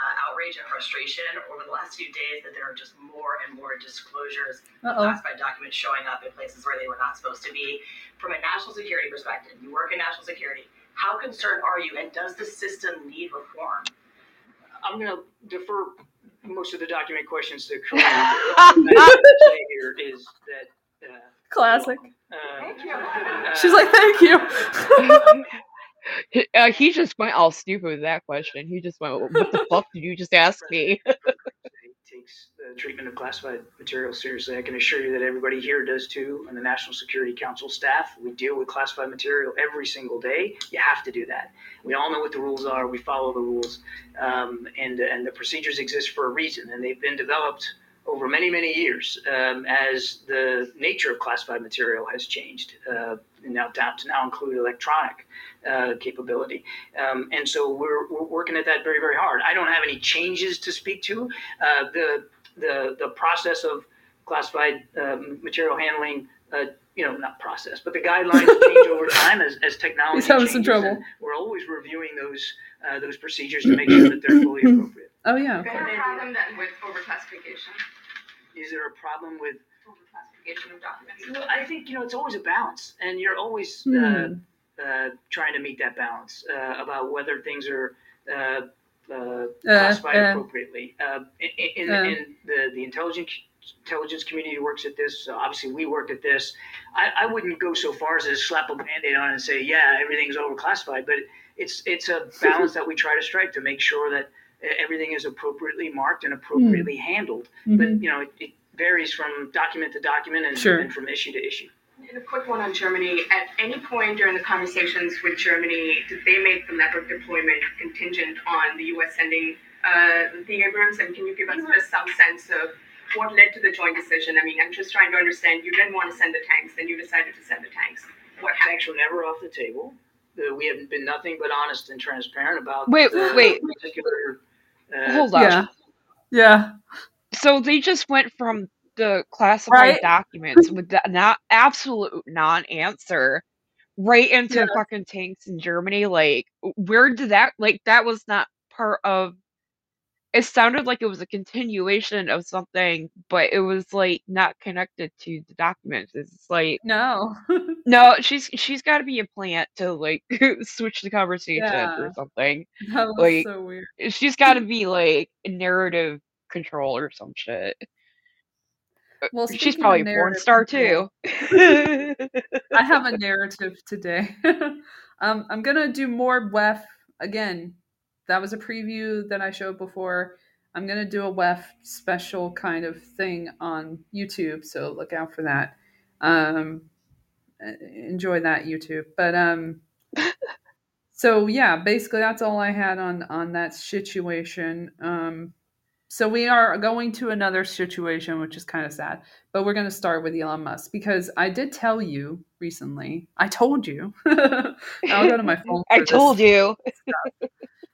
S19: Bipartisan, uh, outrage and frustration over the last few days that there are just more and more disclosures of classified documents showing up in places where they were not supposed to be. From a national security perspective, you work in national security. How concerned are you, and does the system need reform?
S16: I'm going to defer most of the document questions to [laughs] Karine. [laughs] What I'm gonna say here is that uh,
S1: Classic.
S16: uh,
S1: She's like, thank you. [laughs]
S2: He- uh, he just went all stupid with that question. He just went, "What the [laughs] fuck did you just ask me?"
S16: takes the treatment of classified materials seriously. I can assure you that everybody here does too, and the National Security Council staff. We deal with classified material every single day. You have to do that. We all know what the rules are. We follow the rules, um, and and the procedures exist for a reason, and they've been developed over many many years um, as the nature of classified material has changed. Uh, now down to now include electronic uh, capability. Um, and so we're, we're working at that very, very hard. I don't have any changes to speak to. Uh, the, the, the process of classified um, material handling, uh, you know, not process, but the guidelines [laughs] change over time as, as technology
S1: He's having some
S16: changes,
S1: trouble.
S16: We're always reviewing those, uh, those procedures to make sure that they're fully [clears throat] appropriate.
S1: Oh yeah.
S18: Is there a problem then with overclassification?
S16: Is there a problem with
S18: Overclassification of documents?
S16: Well, I think you know it's always a balance, and you're always uh,
S1: Hmm.
S16: uh, trying to meet that balance uh, about whether things are uh, uh,
S1: Uh,
S16: classified
S1: uh,
S16: appropriately. Uh, in, in,
S1: uh.
S16: in the the intelligence intelligence community works at this. So obviously, we work at this. I, I wouldn't go so far as to slap a band-aid on and say, yeah, everything's overclassified, but it's it's a [laughs] balance that we try to strike to make sure that uh, everything is appropriately marked and appropriately handled. But
S1: Mhm.
S16: you know, it, it varies from document to document and,
S1: Sure.
S16: and from issue to issue.
S18: And a quick one on Germany. At any point during the conversations with Germany, did they make the Leopard deployment contingent on the U.S. sending uh, the Abrams? And can you give us just some sense of what led to the joint decision? I mean, I'm just trying to understand. You didn't want to send the tanks, then you decided to send the tanks. What
S16: Tanks were never off the table. Uh, we haven't been nothing but honest and transparent about
S2: Wait,
S16: the
S2: wait.
S16: particular. Uh,
S2: Hold up.
S1: Yeah. Yeah.
S2: So they just went from the classified
S1: Right?
S2: documents with the not absolute non-answer right into
S1: Yeah.
S2: fucking tanks in Germany. Like, where did that? Like, that was not part of. It sounded like it was a continuation of something, but it was like not connected to the documents. It's like
S1: No. [laughs]
S2: no, she's she's got to be a plant to like [laughs] switch the conversation
S1: Yeah.
S2: or something.
S1: That was
S2: Like,
S1: so weird.
S2: she's got to [laughs] be like narrative control or some shit. Uh,
S1: Well,
S2: she's probably a porn star too.
S1: I have a [laughs] narrative today. [laughs] um, I'm gonna do more WEF again. That was a preview that I showed before. I'm gonna do a WEF special kind of thing on YouTube, so look out for that. Um, enjoy that YouTube. But um, [laughs] so yeah, basically that's all I had on on that situation. Um, so we are going to another situation, which is kind of sad. But we're going to start with Elon Musk because I did tell you recently. I told you. [laughs] I'll go to my [laughs] phone.
S2: I told you. [laughs]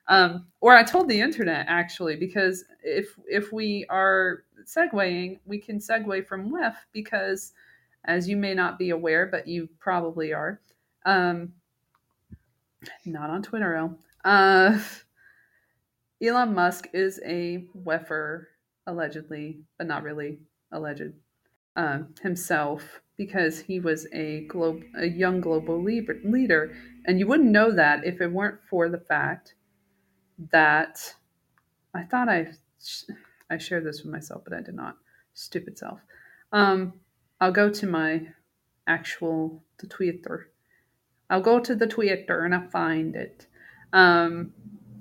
S1: Um, or I told the internet actually, because if if we are segueing, we can segue from WEF because, as you may not be aware, but you probably are, um, not on Twitter. Uh, Elon Musk is a WEFer, allegedly, but not really alleged, um, himself because he was a globe, a young global leader, leader, and you wouldn't know that if it weren't for the fact that I thought I, I shared this with myself, but I did not. Stupid self. Um, I'll go to my actual the Twitter. I'll go to the Twitter and I'll find it. Um,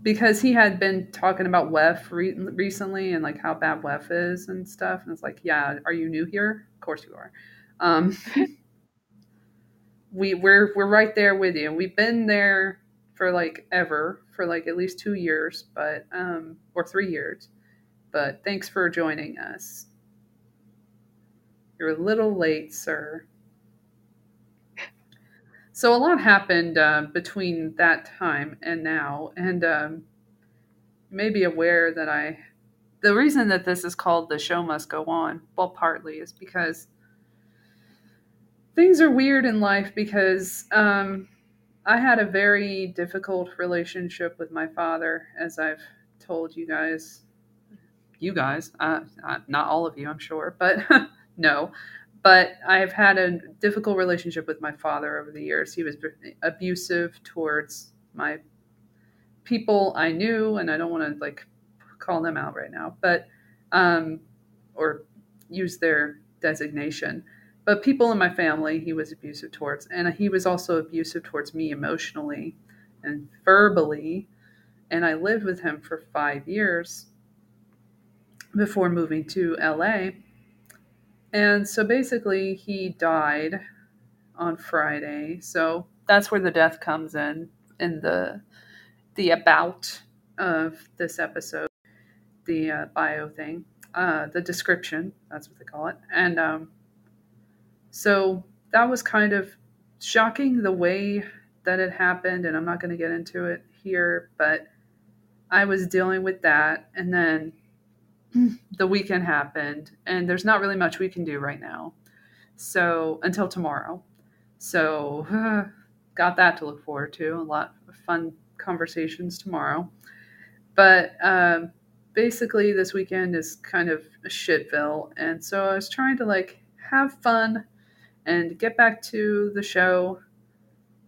S1: because he had been talking about WEF re- recently and like how bad WEF is and stuff. And it's like, yeah, are you new here? Of course you are. Um, [laughs] we we're we're right there with you. We've been there for like ever, for like at least two years, but um, or three years. But thanks for joining us. You're a little late, sir. So a lot happened uh, between that time and now, and um, you may be aware that I. The reason that this is called "The Show Must Go On," well, partly is because things are weird in life. Because um, I had a very difficult relationship with my father, as I've told you guys. You guys, uh, uh, not all of you, I'm sure, but [laughs] no but I've had a difficult relationship with my father over the years. He was abusive towards my people I knew, and I don't want to like call them out right now, but um, or use their designation. But people in my family, he was abusive towards, and he was also abusive towards me emotionally and verbally. And I lived with him for five years before moving to LA and so basically, he died on Friday. So that's where the death comes in in the the about of this episode, the uh, bio thing, uh, the description. That's what they call it. And um, so that was kind of shocking the way that it happened. And I'm not going to get into it here, but I was dealing with that, and then the weekend happened and there's not really much we can do right now. So until tomorrow. So [sighs] got that to look forward to. A lot of fun conversations tomorrow. But um, basically, this weekend is kind of a shitville. And so I was trying to like have fun and get back to the show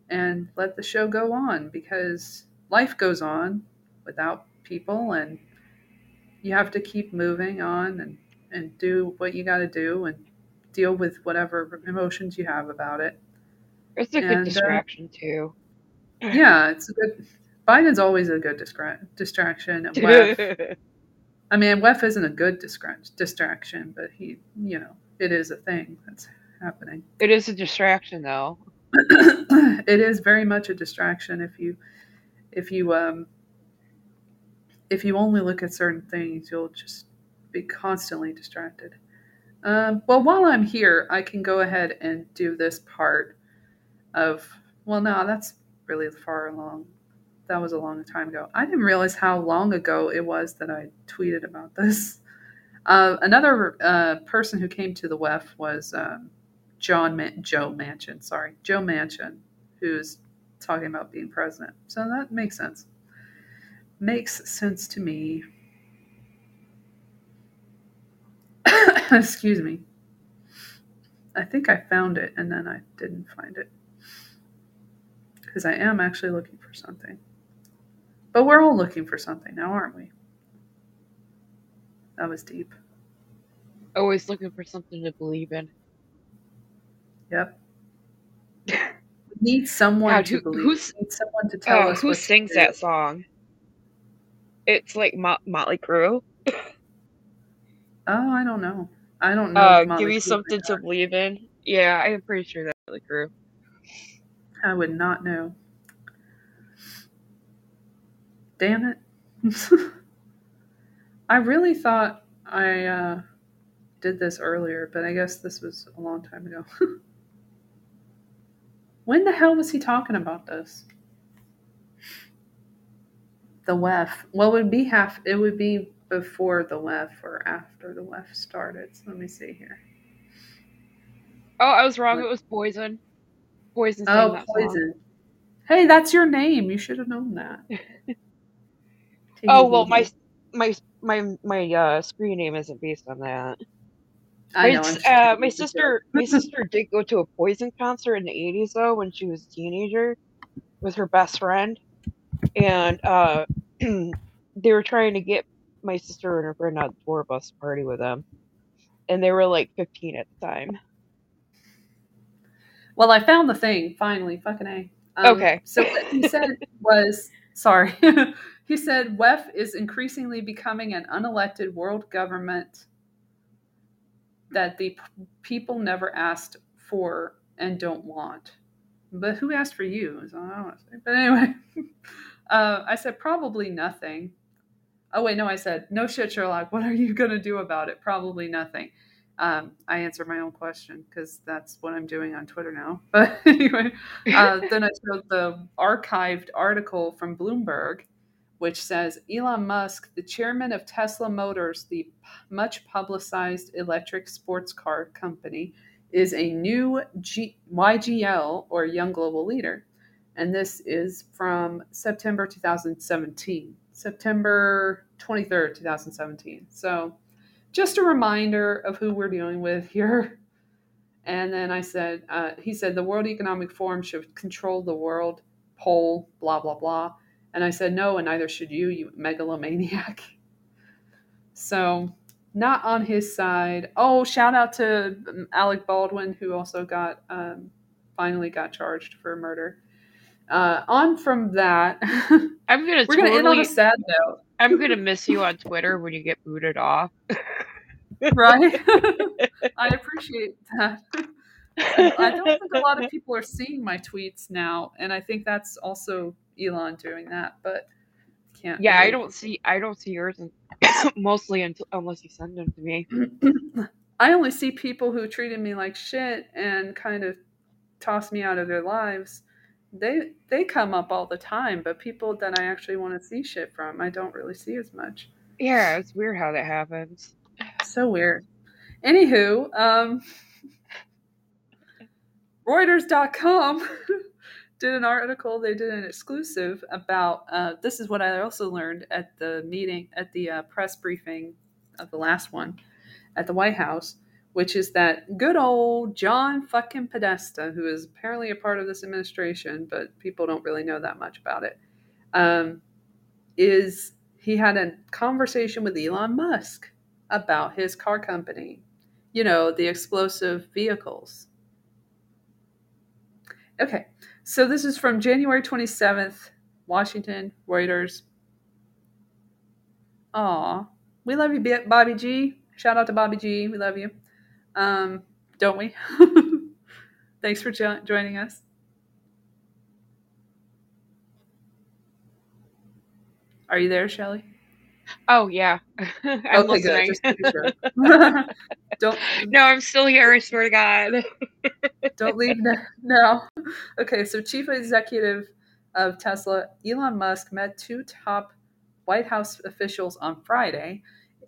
S1: and let the show go on because life goes on without people and you have to keep moving on and, and do what you got to do and deal with whatever emotions you have about it.
S2: It's a good and, uh, distraction too.
S1: Yeah, it's a good. Biden's always a good distra- distraction. [laughs] WEF, I mean, WEF isn't a good distra- distraction, but he, you know, it is a thing that's happening.
S2: It is a distraction, though. [coughs]
S1: it is very much a distraction if you, if you um, if you only look at certain things, you'll just be constantly distracted. Um, well, while I'm here, I can go ahead and do this part of. Well, no, that's really far along. That was a long time ago. I didn't realize how long ago it was that I tweeted about this. [laughs] Uh, another uh, person who came to the WEF was um, John Man- Joe Manchin. Sorry, Joe Manchin, who's talking about being president. So that makes sense makes sense to me. [coughs] Excuse me. I think I found it and then I didn't find it. Because I am actually looking for something. But we're all looking for something now, aren't we? That was deep.
S2: Always looking for something to believe in.
S1: Yep. [laughs] we need someone God, to who, believe. Who's, need someone to tell
S2: uh,
S1: us
S2: who sings that song. It's like Mot- Motley Crue.
S1: oh, I don't know. I don't know.
S2: Uh, give me something to believe in. Yeah, I'm pretty sure that's Motley Crue.
S1: I would not know. Damn it. [laughs] I really thought I uh, did this earlier, but I guess this was a long time ago. [laughs] when the hell was he talking about this? The WEF. Well, it would be half. It would be before the WEF or after the WEF started. So let me see here.
S2: Oh, I was wrong. It was Poison. Poison.
S1: Oh, Poison. Song. Hey, that's your name. You should have known that. [laughs]
S2: oh well, my my my my uh, screen name isn't based on that. I know. Uh, my sister, my sister did go to a Poison concert in the '80s though when she was a teenager with her best friend, and uh, [clears throat] they were trying to get my sister and her friend had a tour bus party with them, and they were like 15 at the time.
S1: Well, I found the thing finally. Fucking a. Um,
S2: Okay. [laughs]
S1: So what he said was sorry. [laughs] he said WEF is increasingly becoming an unelected world government that the p- people never asked for and don't want. But who asked for you? is I want to say. But anyway, [laughs] uh, I said probably nothing. Oh wait, no, I said no shit, Sherlock. What are you gonna do about it? Probably nothing. Um, I answered my own question because that's what I'm doing on Twitter now. [laughs] But anyway, uh, [laughs] then I showed the archived article from Bloomberg, which says Elon Musk, the chairman of Tesla Motors, the p- much publicized electric sports car company, is a new G- YGL or Young Global Leader. And this is from September 2017, September 23rd, 2017. So just a reminder of who we're dealing with here. And then I said, uh, he said, the World Economic Forum should control the world poll, blah, blah, blah. And I said, no, and neither should you, you megalomaniac. So, not on his side. Oh, shout out to um, Alec Baldwin, who also got, um, finally got charged for murder. Uh, on from that, [laughs]
S2: I'm gonna
S1: we're going to end on
S2: totally-
S1: a sad note.
S2: I'm gonna miss you on Twitter when you get booted off.
S1: right? [laughs] [laughs] I appreciate that. I I don't think a lot of people are seeing my tweets now, and I think that's also Elon doing that. But can't.
S2: Yeah, I don't see I don't see yours [coughs] mostly until unless you send them to me. [clears throat]
S1: I only see people who treated me like shit and kind of tossed me out of their lives. They they come up all the time, but people that I actually want to see shit from, I don't really see as much.
S2: Yeah, it's weird how that happens.
S1: So weird. Anywho, um, Reuters.com [laughs] did an article. They did an exclusive about uh, this is what I also learned at the meeting, at the uh, press briefing of the last one at the White House, which is that good old John fucking Podesta, who is apparently a part of this administration, but people don't really know that much about it, um, is he had a conversation with Elon Musk about his car company, you know, the explosive vehicles. Okay, so this is from January 27th, Washington, Reuters. Aw, we love you, Bobby G. Shout out to Bobby G. We love you. Um, don't we? [laughs] Thanks for jo- joining us. Are you there, Shelly?
S2: Oh yeah, [laughs] I'm
S1: Okay, good.
S2: listening.
S1: Sure. [laughs] Don't
S2: no, I'm still here. I swear to God.
S1: Don't leave now. No. Okay, so chief executive of Tesla, Elon Musk, met two top White House officials on Friday,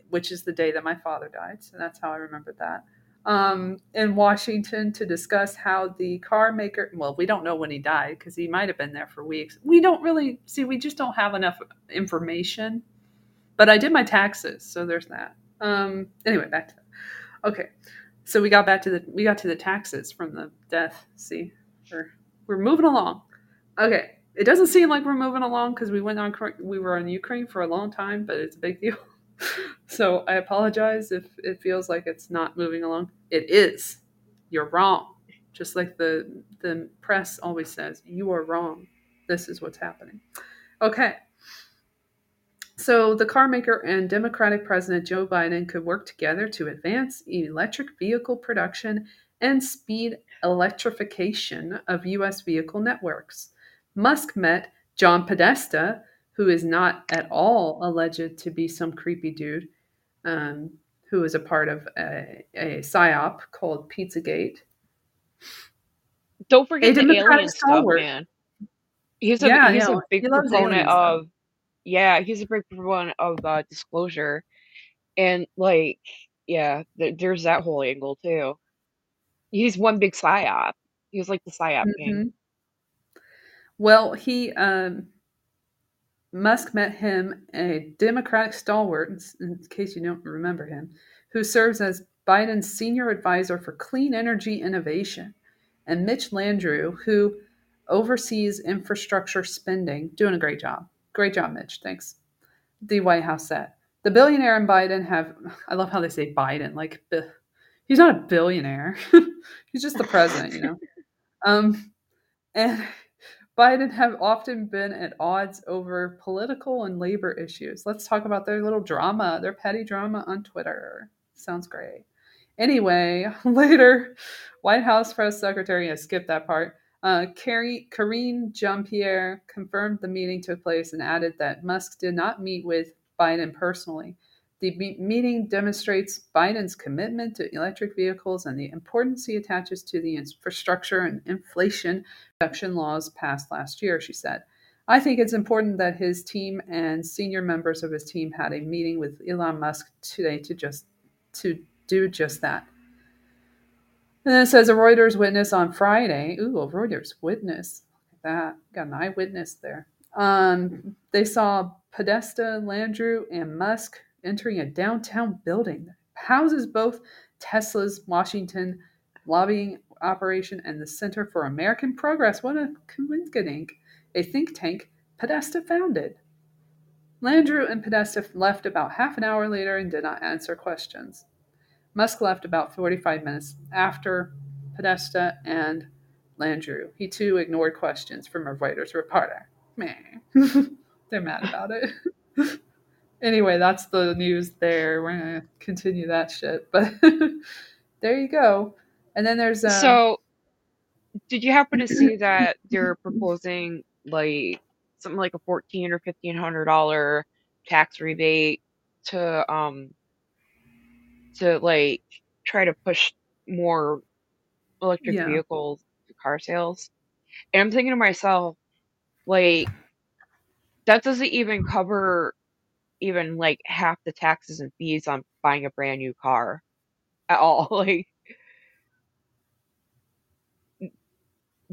S1: which is the day that my father died. So that's how I remembered that. Um, in Washington to discuss how the car maker, well, we don't know when he died because he might have been there for weeks. We don't really see, we just don't have enough information. But I did my taxes, so there's that. Um, anyway, back to that. Okay. So we got back to the we got to the taxes from the death. See, we're we're moving along. Okay, it doesn't seem like we're moving along because we went on we were on Ukraine for a long time, but it's a big deal. [laughs] so I apologize if it feels like it's not moving along. It is. You're wrong. Just like the the press always says, you are wrong. This is what's happening. Okay. So, the car maker and Democratic President Joe Biden could work together to advance electric vehicle production and speed electrification of U.S. vehicle networks. Musk met John Podesta, who is not at all alleged to be some creepy dude, um, who is a part of a, a PSYOP called Pizzagate.
S2: Don't forget the alien stuff, man. He's a
S1: Yeah,
S2: he's
S1: yeah,
S2: a big
S1: he
S2: proponent
S1: stuff.
S2: of yeah, he's a big proponent of uh, disclosure, and like yeah, th- there's that whole angle too. He's one big psyop. He was like the psyop king.
S1: Mhm. Well, he um, Musk met him, a Democratic stalwart, in case you don't remember him, who serves as Biden's senior advisor for clean energy innovation, and Mitch Landrieu, who oversees infrastructure spending, doing a great job. Great job, Mitch. Thanks. The White House said. The billionaire and Biden have. [laughs] I love how they say Biden. Like, he's not a billionaire. [laughs] he's just the president, you know. [laughs] Um, and Biden have often been at odds over political and labor issues. Let's talk about their little drama, their petty drama on Twitter. Sounds great. Anyway, [laughs] later, White House press secretary, I skipped that part. Uh, Carrie, Karine Jean Pierre confirmed the meeting took place and added that Musk did not meet with Biden personally. The meeting demonstrates Biden's commitment to electric vehicles and the importance he attaches to the infrastructure and inflation reduction laws passed last year, she said. I think it's important that his team and senior members of his team had a meeting with Elon Musk today to just to do just that. And then it says a Reuters witness on Friday. Ooh, a Reuters witness. Look at that. Got an eyewitness there. Um, they saw Podesta, Landrieu, and Musk entering a downtown building that houses both Tesla's Washington lobbying operation and the Center for American Progress. What a coincidence. A think tank Podesta founded. Landrieu and Podesta left about half an hour later and did not answer questions. Musk left about 45 minutes after Podesta and Landrieu. He too ignored questions from a Reuters reporter. Meh. [laughs] They're mad about it. [laughs] anyway, that's the news there. We're gonna continue that shit, but [laughs] there you go. And then there's um,
S2: So, did you happen to see that they're proposing like something like a fourteen or fifteen hundred dollar tax rebate to um to like try to push more electric
S1: Yeah.
S2: vehicles to car sales? And I'm thinking to myself, like that doesn't even cover even like half the taxes and fees on buying a brand new car at all. [laughs] Like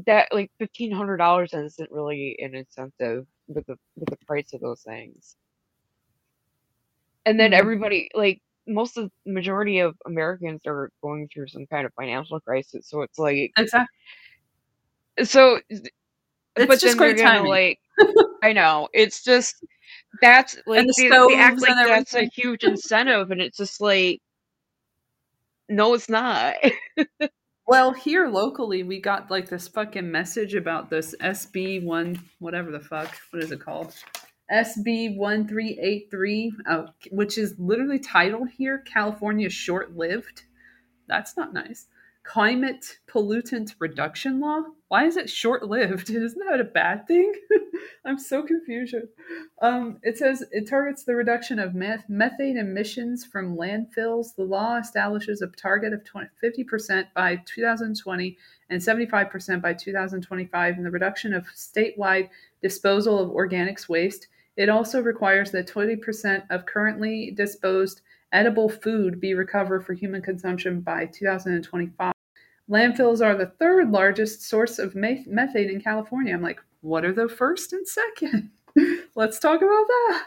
S2: that like fifteen hundred dollars isn't really an incentive with the with the price of those things. And then
S1: Mhm.
S2: everybody like most of the majority of Americans are going through some kind of financial crisis, so it's like
S1: exactly.
S2: so
S1: It's
S2: but
S1: just great
S2: gonna
S1: timing.
S2: like I know it's just that's like
S1: and the
S2: they, they act like that's a huge incentive, and it's just like no, it's not. [laughs]
S1: Well, here locally, we got like this fucking message about this SB one, whatever the fuck, what is it called? SB one three eight three, uh, which is literally titled here "California Short Lived." That's not nice. Climate pollutant reduction law. Why is it short lived? [laughs] Isn't that a bad thing? [laughs] I'm so confused. Um, it says it targets the reduction of meth- methane emissions from landfills. The law establishes a target of 20, 50% by 2020 and 75% by 2025 in the reduction of statewide disposal of organics waste. It also requires that 20% of currently disposed edible food be recovered for human consumption by 2025. Landfills are the third largest source of methane in California. I'm like, what are the first and second? [laughs] Let's talk about that.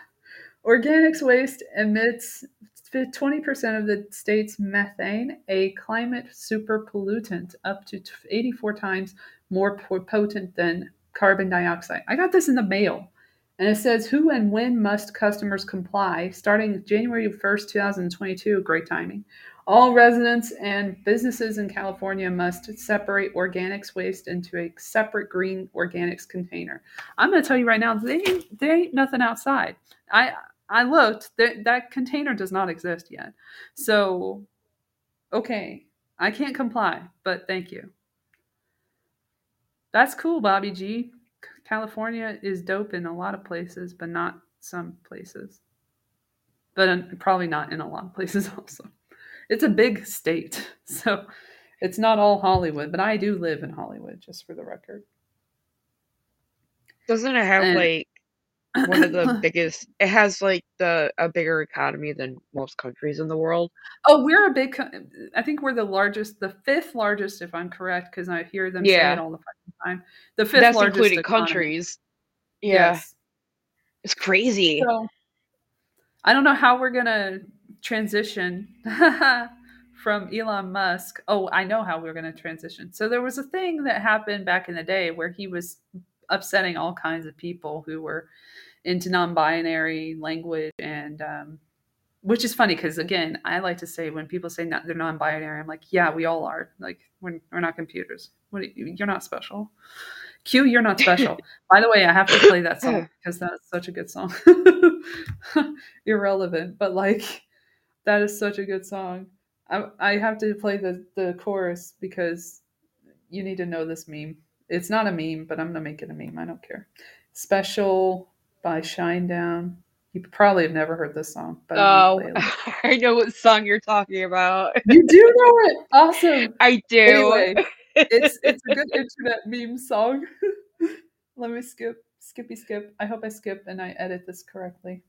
S1: Organics waste emits 20% of the state's methane, a climate super pollutant, up to 84 times more potent than carbon dioxide. I got this in the mail. And it says who and when must customers comply starting January 1st, 2022. Great timing. All residents and businesses in California must separate organics waste into a separate green organics container. I'm going to tell you right now, they there ain't nothing outside. I I looked, that that container does not exist yet. So, okay, I can't comply, but thank you. That's cool, Bobby G. California is dope in a lot of places, but not some places. But in, probably not in a lot of places [laughs] also. It's a big state, [laughs] so it's not all Hollywood, but I do live in Hollywood, just for the record.
S2: Doesn't it have
S1: And-
S2: like one of the [coughs] biggest? It has like the a bigger economy than most countries in the world.
S1: Oh, we're a big. I think we're the largest, the fifth largest, if I'm correct, because I hear them say it all the fucking time. The fifth
S2: That's
S1: largest
S2: including
S1: economy.
S2: countries. Yeah,
S1: Yes.
S2: it's crazy.
S1: So I don't know how we're gonna transition [laughs] from Elon Musk. Oh, I know how we're gonna transition. So there was a thing that happened back in the day where he was upsetting all kinds of people who were into non-binary language and um, which is funny because again, I like to say when people say not, they're non-binary, I'm like, yeah, we all are. Like we're, we're not computers. What you're not special. Q, you're not special. [laughs] By the way, I have to play that song [laughs] because that's such a good song. Irrelevant, but like that is such a good song. I, I have to play the the chorus because you need to know this meme. It's not a meme, but I'm gonna make it a meme. I don't care. Special by Shinedown. You probably have never heard this song, but
S2: Oh,
S1: gonna play it. [laughs]
S2: I know what song you're talking about.
S1: You do [laughs] know it. Awesome.
S2: I do.
S1: Anyway, [laughs] it's it's a good internet meme song. Let me skip, skippy skip. I hope I skip and I edit this correctly.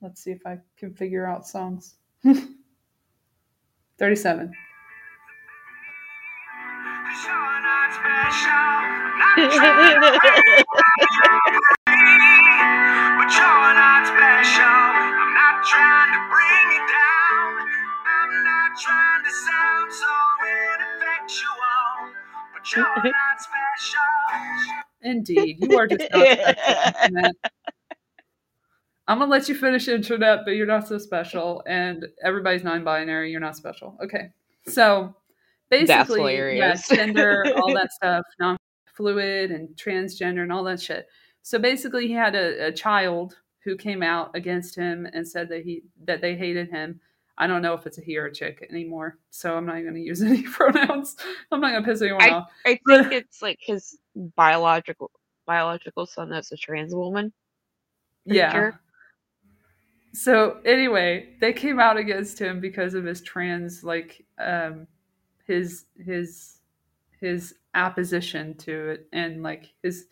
S1: Let's see if I can figure out songs. [laughs] 37.
S20: But you're not special. I'm not trying to bring you down. I'm not trying to sound so ineffectual. But you're not special.
S1: Indeed, you are just not. [laughs] I'm gonna let you finish internet, but you're not so special, and everybody's non-binary. You're not special. Okay, so basically, yeah, [laughs] gender, all that stuff, non-fluid and transgender and all that shit. So basically, he had a, a child who came out against him and said that he that they hated him. I don't know if it's a he or a chick anymore, so I'm not going to use [laughs] any pronouns. I'm not going to piss anyone
S2: I
S1: off.
S2: I think [laughs] it's like his biological biological son that's a trans woman. Sure.
S1: So anyway, they came out against him because of his trans like um his his his opposition to it and like his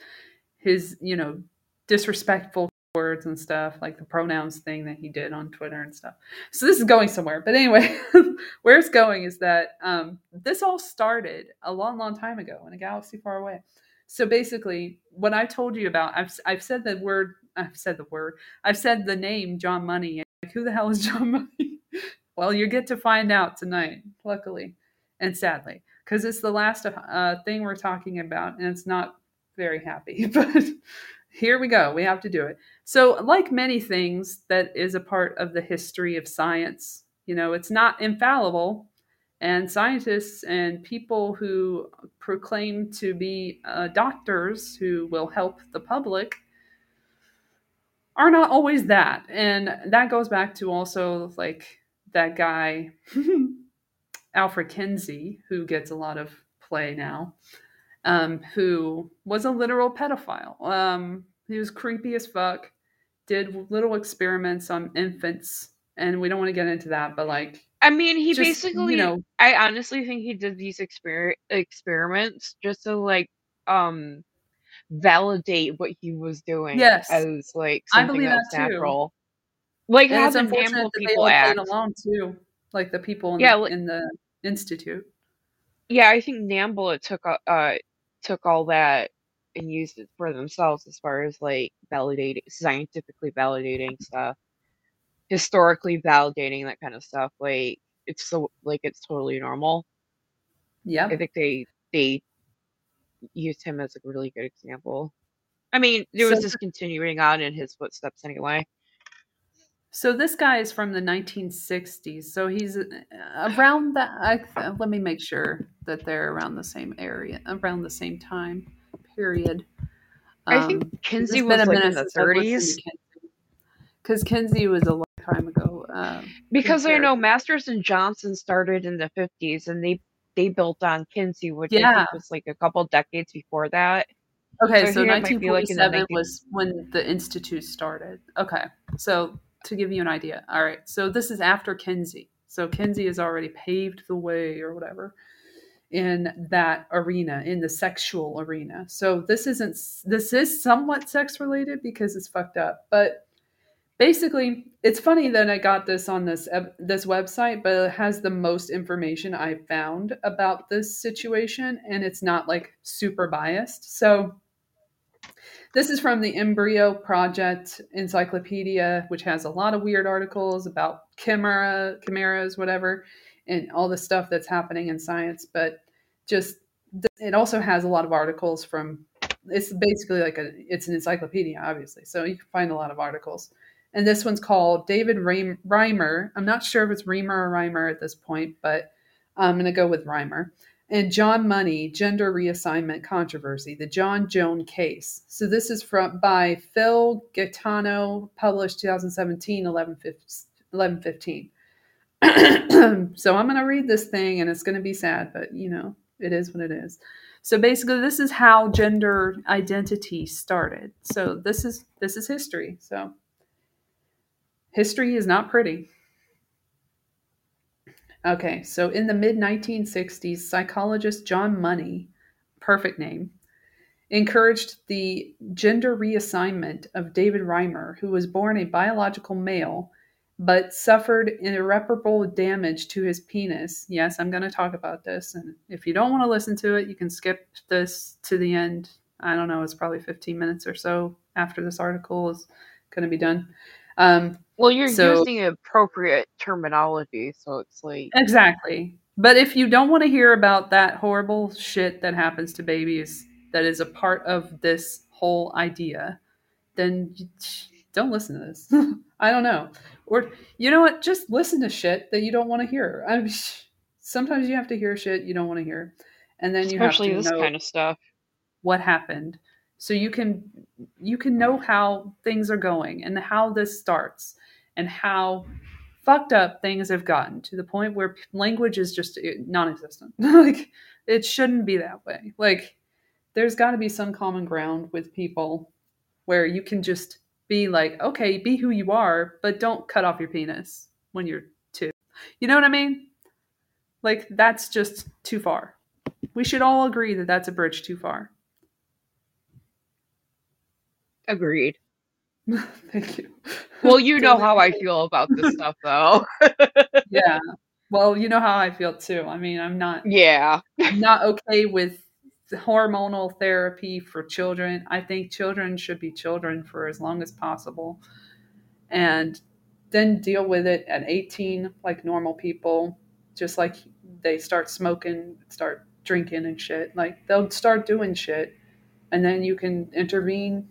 S1: his you know disrespectful words and stuff like the pronouns thing that he did on Twitter and stuff. So this is going somewhere. But anyway, [laughs] where it's going is that um this all started a long long time ago in a galaxy far away. So basically, what I told you about, I've I've said the word, I've said the word, I've said the name John Money. Like, who the hell is [laughs] John Money? well, you get to find out tonight, luckily and sadly, because it's the last uh, thing we're talking about, and it's not very happy. [laughs] But here we go. We have to do it. So, like many things that is a part of the history of science, you know, it's not infallible. And scientists and people who proclaim to be uh, doctors who will help the public are not always that. And that goes back to also like that guy, [laughs] Alfred Kinsey, who gets a lot of play now, um, who was a literal pedophile. Um, he was creepy as fuck, did little experiments on infants. And we don't want to get into that, but like,
S2: I mean, he
S1: just,
S2: basically.
S1: you know,
S2: I honestly think he did these exper- experiments just to like um validate what he was doing
S1: Yes.
S2: as like something
S1: believe
S2: that was
S1: that too.
S2: natural. Like
S1: and
S2: how
S1: it's
S2: the
S1: unfortunate that they
S2: people
S1: it
S2: act.
S1: alone too, like the people in,
S2: Yeah,
S1: the, in the institute.
S2: Yeah, I think NAMBLA took uh took all that and used it for themselves as far as like validating scientifically validating stuff, historically validating that kind of stuff. Like it's so like it's totally normal.
S1: Yeah.
S2: I think they they used him as a really good example. I mean, there was
S1: So-
S2: just continuing on in his footsteps anyway.
S1: So this guy is from the 1960s. So he's uh, around that. I, let me make sure that they're around the same area, around the same time period.
S2: I think
S1: Um,
S2: Kinsey was like in the
S1: since I've listened to
S2: 30s.
S1: Because Kinsey was a long time ago. Um,
S2: Because I know Masters and Johnson started in the fifties, and they they built on Kinsey, which I
S1: Yeah.
S2: think was like a couple decades before that.
S1: Okay, so,
S2: might be, like,
S1: 1947
S2: 19
S1: was when the institute started. Okay, so to give you an idea, all right, so this is after Kinsey. So Kinsey has already paved the way or whatever in that arena, in the sexual arena. So this isn't this is somewhat sex related because it's fucked up, but basically it's funny that I got this on this this website, but it has the most information I found about this situation, and it's not like super biased. So this is from the Embryo Project Encyclopedia, which has a lot of weird articles about chimera, chimeras, whatever, and all the stuff that's happening in science. But just it also has a lot of articles from. It's basically like a it's an encyclopedia, obviously, so you can find a lot of articles. And this one's called David Reimer. I'm not sure if it's Reimer or Reimer at this point, but I'm going to go with Reimer. And John Money, Gender Reassignment Controversy, the John Joan Case. So this is from by Phil Gaetano, published 2017, 11 15. [clears throat] so I'm going to read this thing and it's going to be sad, but you know, it is what it is. So basically this is how gender identity started. So this is this is history. So history is not pretty. Okay, so in the mid 1960s, psychologist John Money, perfect name, encouraged the gender reassignment of David Reimer, who was born a biological male but suffered irreparable damage to his penis. Yes, I'm going to talk about this. And if you don't want to listen to it, you can skip this to the end. I don't know, it's probably 15 minutes or so after this article is going to be done. Um,
S2: Well, you're
S1: so-
S2: using appropriate terminology, so it's like
S1: Exactly. But if you don't want to hear about that horrible shit that happens to babies that is a part of this whole idea, then you- don't listen to this. [laughs] I don't know. Or you know what? Just listen to shit that you don't want to hear. I mean, sometimes you have to hear shit you don't want to hear, and then you
S2: especially
S1: have
S2: this
S1: to know
S2: kind of stuff.
S1: what happened, so you can you can know how things are going and how this starts and how fucked up things have gotten to the point where language is just eh, non-existent. [laughs] like it shouldn't be that way. Like there's got to be some common ground with people where you can just be like, okay, be who you are, but don't cut off your penis when you're two. You know what I mean? Like that's just too far. We should all agree that that's a bridge too far.
S2: Agreed. [laughs]
S1: Thank you.
S2: Well, you know how I feel about this [laughs] stuff, though. [laughs]
S1: yeah. Well, you know how I feel too. I mean, I'm not
S2: Yeah.
S1: I'm not okay with hormonal therapy for children. I think children should be children for as long as possible. And then deal with it at 18 like normal people, just like they start smoking, start drinking and shit. Like they'll start doing shit and then you can intervene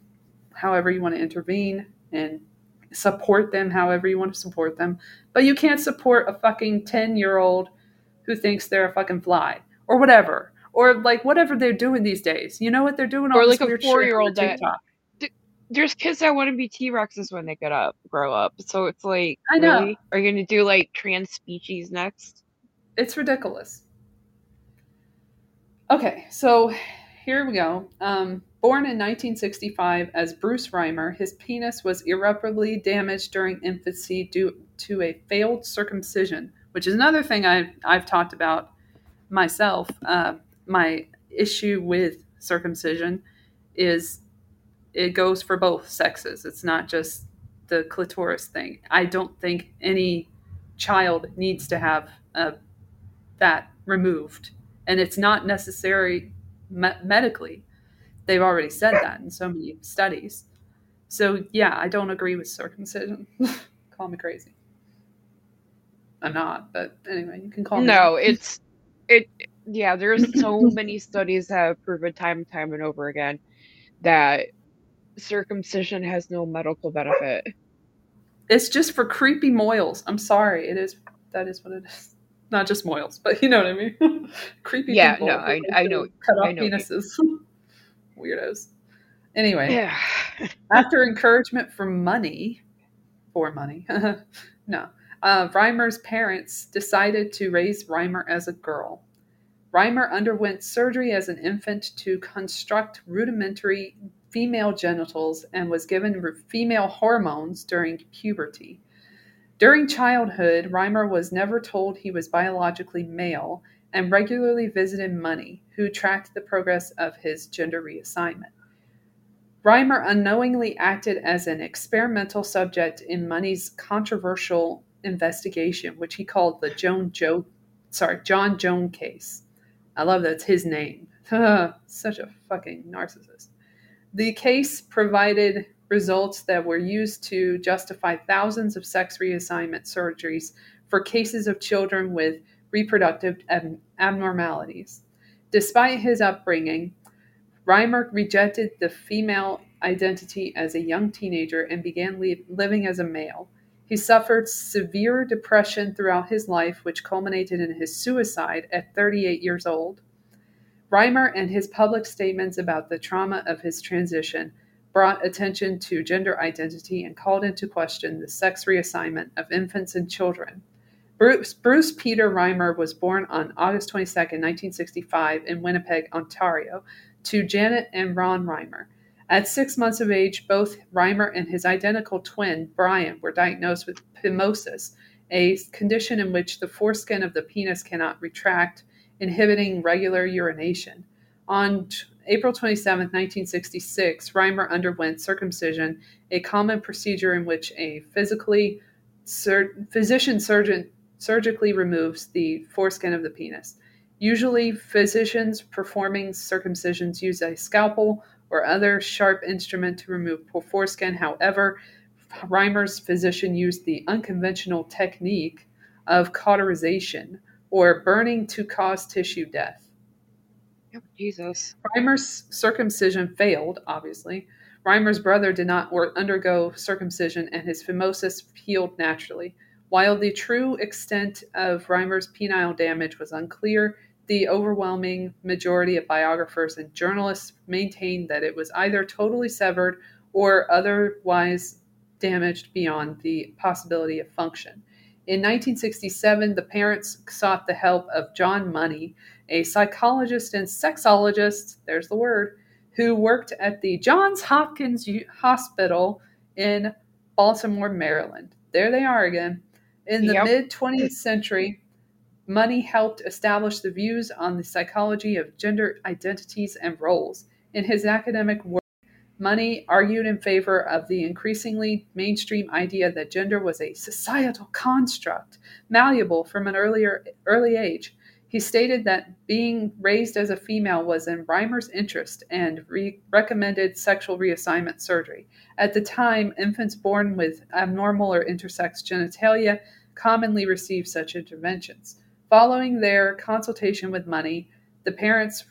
S1: however you want to intervene and support them however you want to support them. But you can't support a fucking 10 year old who thinks they're a fucking fly or whatever. Or like whatever they're doing these days. You know what they're doing? All
S2: Or like a four-year-old that- There's kids that want to be T Rexes when they get up, grow up. So it's like,
S1: I know.
S2: really? Are you going to do like trans species next?
S1: It's ridiculous. Okay, so here we go. Um, born in 1965 as Bruce Reimer, his penis was irreparably damaged during infancy due to a failed circumcision, which is another thing I've, I've talked about myself. Uh, my issue with circumcision is it goes for both sexes. It's not just the clitoris thing. I don't think any child needs to have uh, that removed, and it's not necessary me- medically. They've already said that in so many studies. So yeah, I don't agree with circumcision. [laughs] call me crazy. I'm not, but anyway, you can call me.
S2: No, it's it. Yeah, there's so many studies that have proven time and time and over again that circumcision has no medical benefit.
S1: It's just for creepy moils. I'm sorry. It is. That is what it is. Not just moils, but you know what I mean. [laughs] creepy
S2: Yeah,
S1: people.
S2: no, I- I know-
S1: Cut off
S2: I know.
S1: penises. [laughs] Weirdos. Anyway,
S2: Yeah. [laughs]
S1: after encouragement from money, for money, [laughs] no, uh, Reimer's parents decided to raise Reimer as a girl. Reimer underwent surgery as an infant to construct rudimentary female genitals and was given female hormones during puberty. During childhood, Reimer was never told he was biologically male and regularly visited Money, who tracked the progress of his gender reassignment. Reimer unknowingly acted as an experimental subject in Money's controversial investigation, which he called the Joan Joe, sorry, John Joan case. I love that's his name. [laughs] Such a fucking narcissist. The case provided results that were used to justify thousands of sex reassignment surgeries for cases of children with reproductive ab- abnormalities. Despite his upbringing, Reimer rejected the female identity as a young teenager and began li- living as a male. He suffered severe depression throughout his life, which culminated in his suicide at 38 years old. Reimer and his public statements about the trauma of his transition brought attention to gender identity and called into question the sex reassignment of infants and children. Bruce, Bruce Peter Reimer was born on August 22, 1965, in Winnipeg, Ontario, to Janet and Ron Reimer. At six months of age, both Reimer and his identical twin, Brian, were diagnosed with phimosis, a condition in which the foreskin of the penis cannot retract, inhibiting regular urination. On April 27, 1966, Reimer underwent circumcision, a common procedure in which a physically sur- physician surgeon surgically removes the foreskin of the penis. Usually, physicians performing circumcisions use a scalpel or other sharp instrument to remove foreskin. However, Reimer's physician used the unconventional technique of cauterization or burning to cause tissue death.
S2: Oh, Jesus.
S1: Reimer's circumcision failed, obviously. Reimer's brother did not undergo circumcision and his phimosis healed naturally. While the true extent of Reimer's penile damage was unclear, the overwhelming majority of biographers and journalists maintained that it was either totally severed or otherwise damaged beyond the possibility of function. In 1967, the parents sought the help of John Money, a psychologist and sexologist, there's the word, who worked at the Johns Hopkins Hospital in Baltimore, Maryland. There they are again. In the
S2: Yep.
S1: mid 20th century, Money helped establish the views on the psychology of gender identities and roles. In his academic work, Money argued in favor of the increasingly mainstream idea that gender was a societal construct, malleable from an earlier early age. He stated that being raised as a female was in Reimer's interest and re- recommended sexual reassignment surgery. At the time, infants born with abnormal or intersex genitalia commonly received such interventions. Following their consultation with Money, the parents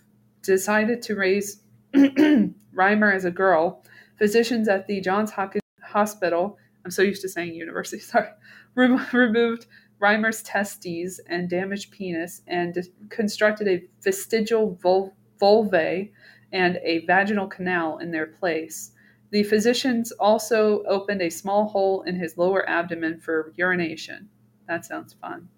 S1: decided to raise [clears throat] Reimer as a girl. Physicians at the Johns Hopkins Hospital, I'm so used to saying university, [laughs] sorry, remo- removed Reimer's testes and damaged penis and dis- constructed a vestigial vul- vulvae and a vaginal canal in their place. The physicians also opened a small hole in his lower abdomen for urination. That sounds fun.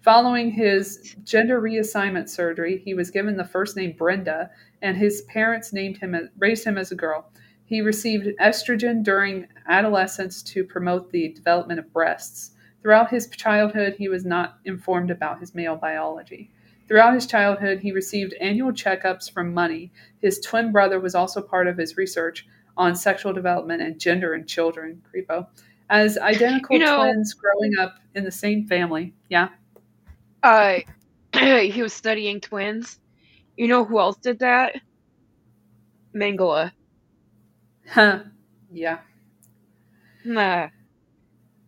S1: Following his gender reassignment surgery, he was given the first name Brenda, and his parents named him raised him as a girl. He received estrogen during adolescence to promote the development of breasts. Throughout his childhood, he was not informed about his male biology. Throughout his childhood, he received annual checkups from Money. His twin brother was also part of his research on sexual development and gender in children. Creepo. As identical
S2: You know-
S1: twins growing up in the same family. Yeah.
S2: Uh, [clears throat] he was studying twins. You know who else did that? Mengele.
S1: Huh. Yeah.
S2: Nah.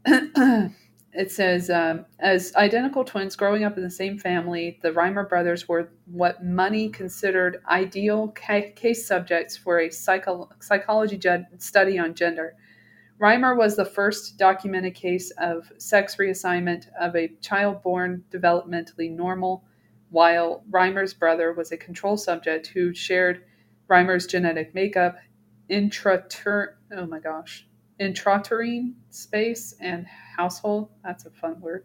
S2: [clears throat]
S1: it says, um, as identical twins growing up in the same family, the Reimer brothers were what Money considered ideal ca- case subjects for a psycho- psychology gen- study on gender. Reimer was the first documented case of sex reassignment of a child born developmentally normal, while Reimer's brother was a control subject who shared Reimer's genetic makeup, intrater- oh my gosh, intrauterine space and household. That's a fun word.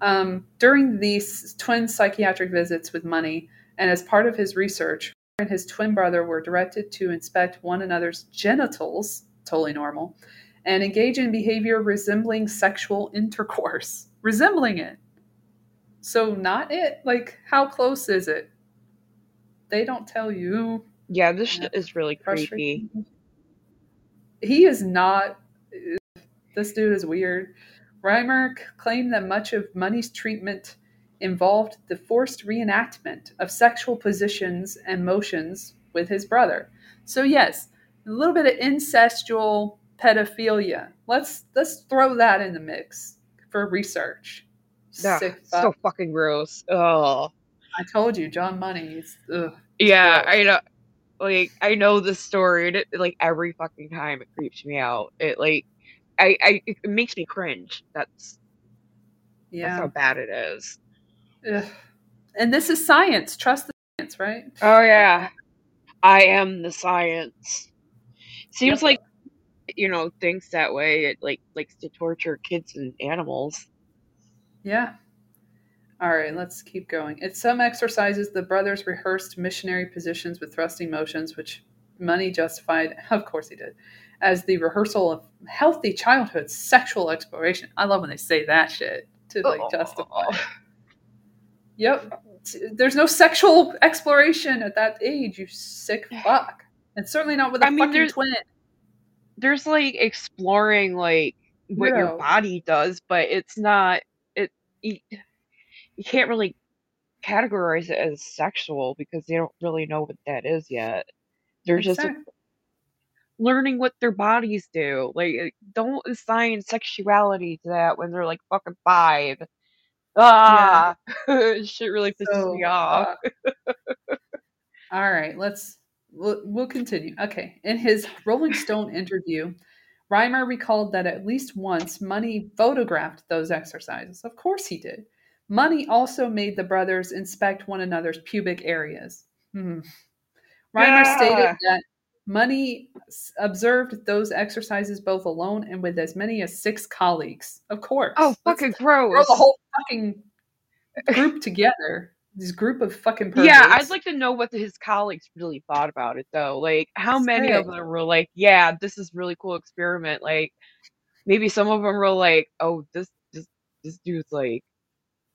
S1: Um, during these twin psychiatric visits with Money, and as part of his research, and his twin brother were directed to inspect one another's genitals, totally normal, and engage in behavior resembling sexual intercourse. [laughs] Resembling it. So, not it. Like, how close is it? They don't tell you.
S2: Yeah, this shit is really creepy.
S1: He is not. This dude is weird. Reimer claimed that much of Money's treatment involved the forced reenactment of sexual positions and motions with his brother. So yes, a little bit of incestual pedophilia. Let's let's throw that in the mix for research. Sick
S2: so fucking gross. Oh.
S1: I told you, John Money.
S2: Yeah, I know. Like I know this story, and it, like every fucking time it creeps me out. It like, I, I it makes me cringe. That's
S1: Yeah.
S2: that's how bad it is.
S1: Ugh. And this is science. Trust the science, right?
S2: Oh yeah, I am the science. Seems
S1: Yep.
S2: like you know thinks that way. It like likes to torture kids and animals.
S1: Yeah. All right, let's keep going. At some exercises, the brothers rehearsed missionary positions with thrusting motions, which Money justified, [laughs] of course he did, as the rehearsal of healthy childhood sexual exploration. I love when they say that shit to like oh. justify. Yep. There's no sexual exploration at that age, you sick [sighs] fuck. And certainly not with a
S2: I mean,
S1: fucking
S2: there's-
S1: twin.
S2: There's like exploring like what your body does, but it's not. It you, you can't really categorize it as sexual because they don't really know what that is yet. They're just learning what their bodies do. Like, uh, don't assign sexuality to that when they're like fucking five. Ah, [laughs] shit really pisses
S1: So,
S2: me off. [laughs]
S1: All right, let's we'll, we'll continue. Okay, in his Rolling Stone [laughs] interview, Reimer recalled that at least once Money photographed those exercises. Of course he did. Money also made the brothers inspect one another's pubic areas. Hmm. Reimer stated that Money observed those exercises both alone and with as many as six colleagues. Of course.
S2: Oh, fucking gross.
S1: Throw the whole fucking group together. This group of fucking perverts.
S2: Yeah, I'd like to know what his colleagues really thought about it though. Like how many of them were like, "Yeah, this is really cool experiment." Like maybe some of them were like, "Oh, this this this dude's like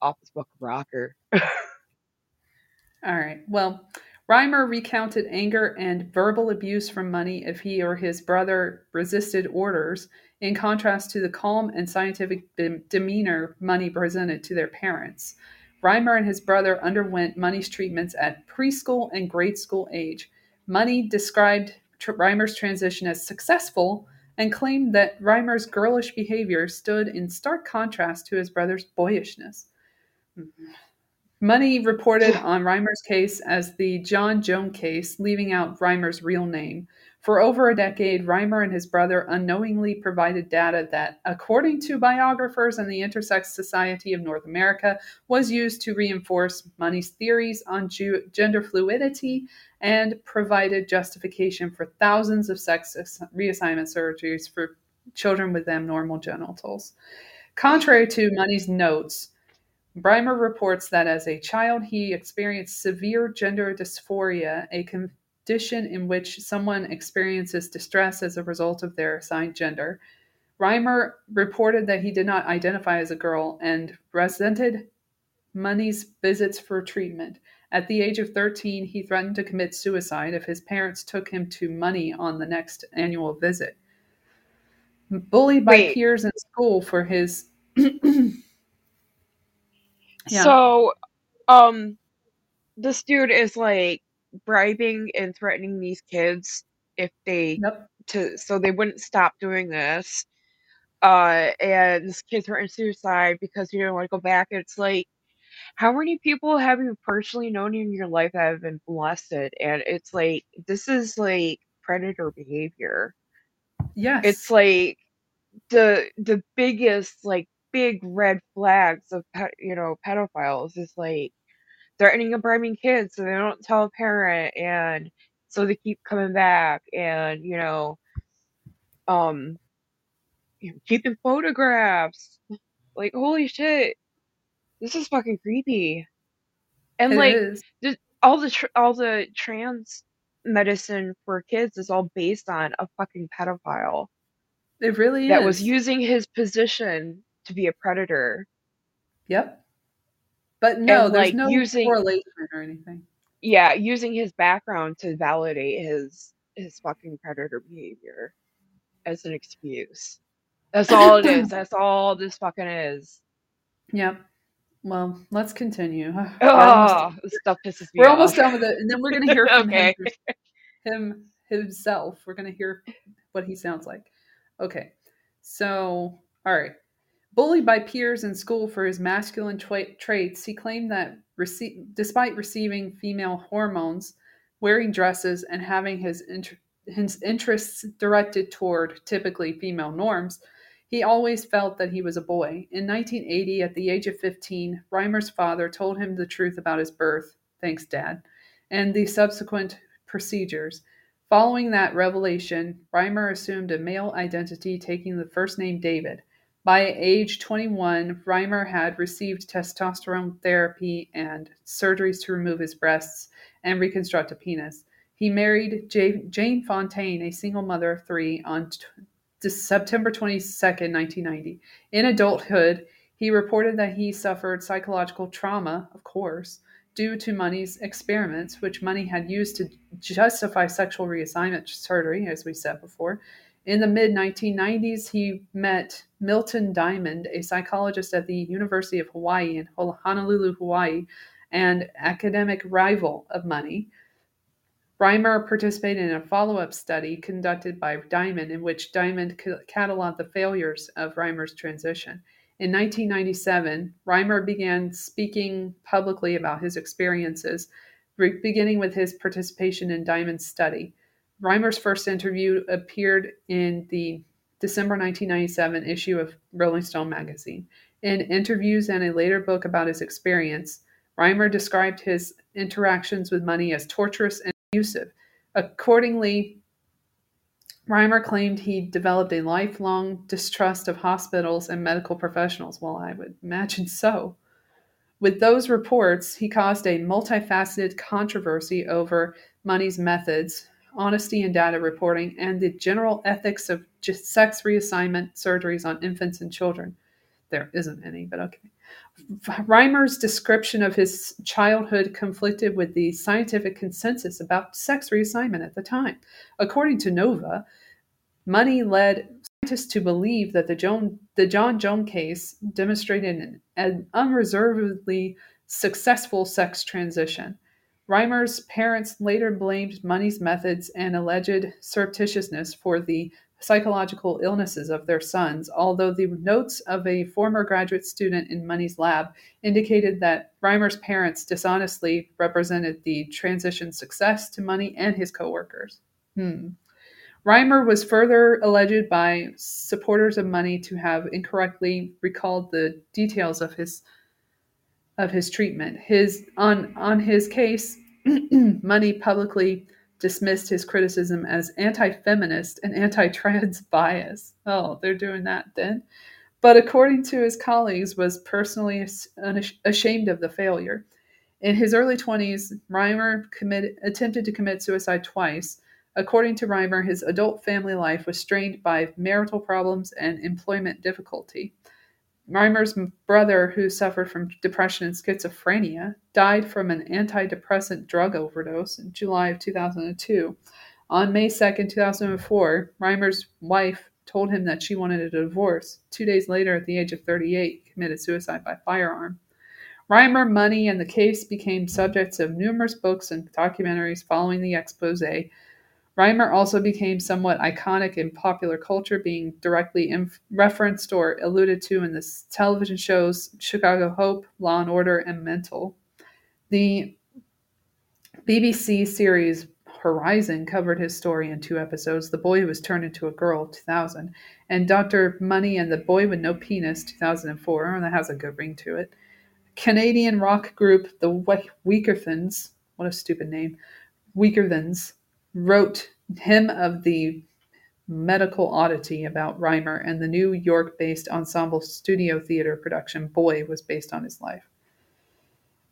S2: off his fucking rocker."
S1: All right. Well, Reimer recounted anger and verbal abuse from Money if he or his brother resisted orders, in contrast to the calm and scientific dem- demeanor Money presented to their parents. Reimer and his brother underwent Money's treatments at preschool and grade school age. Money described Reimer's transition as successful and claimed that Reimer's girlish behavior stood in stark contrast to his brother's boyishness. Money reported on Reimer's case as the John Joan case, leaving out Reimer's real name. For over a decade, Reimer and his brother unknowingly provided data that, according to biographers and the Intersex Society of North America, was used to reinforce Money's theories on Ju- gender fluidity and provided justification for thousands of sex ass- reassignment surgeries for children with abnormal genitals. Contrary to Money's notes, Breimer reports that as a child, he experienced severe gender dysphoria, a condition in which someone experiences distress as a result of their assigned gender. Reimer reported that he did not identify as a girl and resented Money's visits for treatment. At the age of 13, he threatened to commit suicide if his parents took him to Money on the next annual visit. Bullied by
S2: Wait.
S1: peers in school for his [clears throat] Yeah.
S2: So, um, this dude is like bribing and threatening these kids if they to so they wouldn't stop doing this. Uh, and this kid in suicide because he didn't want to go back. It's like, how many people have you personally known in your life that have been molested? And it's like, this is like predator behavior.
S1: Yes.
S2: It's like the the biggest like big red flags of pe- you know pedophiles is like threatening and bribing kids so they don't tell a parent and so they keep coming back and you know um keeping photographs. Like holy shit. This is fucking creepy. And
S1: It
S2: like
S1: is.
S2: all the tr- all the trans medicine for kids is all based on a fucking pedophile
S1: It really
S2: that was using his position to be a predator.
S1: Yep. But no,
S2: And,
S1: there's
S2: like,
S1: no
S2: using-
S1: correlation or anything.
S2: Yeah, using his background to validate his his fucking predator behavior as an excuse. That's all it is. [coughs] That's all this fucking is.
S1: Yep. Well, let's continue. [sighs]
S2: Oh,
S1: almost,
S2: this stuff pisses me
S1: we're
S2: off.
S1: almost done with it, and then we're gonna hear [laughs] from
S2: Okay.
S1: him, him himself. We're gonna hear what he sounds like. Okay. So, all right. Bullied by peers in school for his masculine tra- traits, he claimed that rece- despite receiving female hormones, wearing dresses, and having his, his interests directed toward typically female norms, he always felt that he was a boy. In 1980, at the age of 15, Reimer's father told him the truth about his birth, thanks, Dad, and the subsequent procedures. Following that revelation, Reimer assumed a male identity, taking the first name David. By age 21, Reimer had received testosterone therapy and surgeries to remove his breasts and reconstruct a penis. He married J- Jane Fontaine, a single mother of three, on t- September 22, 1990. In adulthood, he reported that he suffered psychological trauma, of course, due to Money's experiments, which Money had used to justify sexual reassignment surgery, as we said before. In the mid 1990s, he met Milton Diamond, a psychologist at the University of Hawaii in Honolulu, Hawaii, and academic rival of Money. Reimer participated in a follow up study conducted by Diamond, in which Diamond cataloged the failures of Reimer's transition. In 1997, Reimer began speaking publicly about his experiences, beginning with his participation in Diamond's study. Reimer's first interview appeared in the December 1997 issue of Rolling Stone magazine. In interviews and a later book about his experience, Reimer described his interactions with Money as torturous and abusive. Accordingly, Reimer claimed he developed a lifelong distrust of hospitals and medical professionals. Well, I would imagine so. With those reports, he caused a multifaceted controversy over Money's methods, honesty in data reporting, and the general ethics of sex reassignment surgeries on infants and children. There isn't any, but okay. Reimer's description of his childhood conflicted with the scientific consensus about sex reassignment at the time. According to Nova, Money led scientists to believe that the, Joan, the John Jones case demonstrated an, an unreservedly successful sex transition. Reimer's parents later blamed Money's methods and alleged surreptitiousness for the psychological illnesses of their sons, although the notes of a former graduate student in Money's lab indicated that Reimer's parents dishonestly represented the transition success to Money and his coworkers. Hmm. Reimer was further alleged by supporters of Money to have incorrectly recalled the details of his of his treatment. His on on his case, [clears throat] Money publicly dismissed his criticism as anti feminist and anti trans [laughs] bias. Oh, they're doing that then. But according to his colleagues, was personally ashamed of the failure. In his early 20s, Reimer committed, attempted to commit suicide twice. According to Reimer, his adult family life was strained by marital problems and employment difficulty. Reimer's brother, who suffered from depression and schizophrenia, died from an antidepressant drug overdose in July of 2002. On May 2, 2004, Reimer's wife told him that she wanted a divorce. Two days later, at the age of 38, committed suicide by firearm. Reimer, Money, and the case became subjects of numerous books and documentaries following the expose, Reimer also became somewhat iconic in popular culture, being directly inf- referenced or alluded to in the television shows Chicago Hope, Law and Order, and Mental. The BBC series Horizon covered his story in two episodes The Boy Who Was Turned Into a Girl, 2000, and Dr. Money and the Boy with No Penis, 2004. Oh, that has a good ring to it. Canadian rock group The Weakerthans, what a stupid name, Weakerthans, wrote Hymn of the medical oddity about Reimer, and the New York based ensemble studio theater production Boy was based on his life.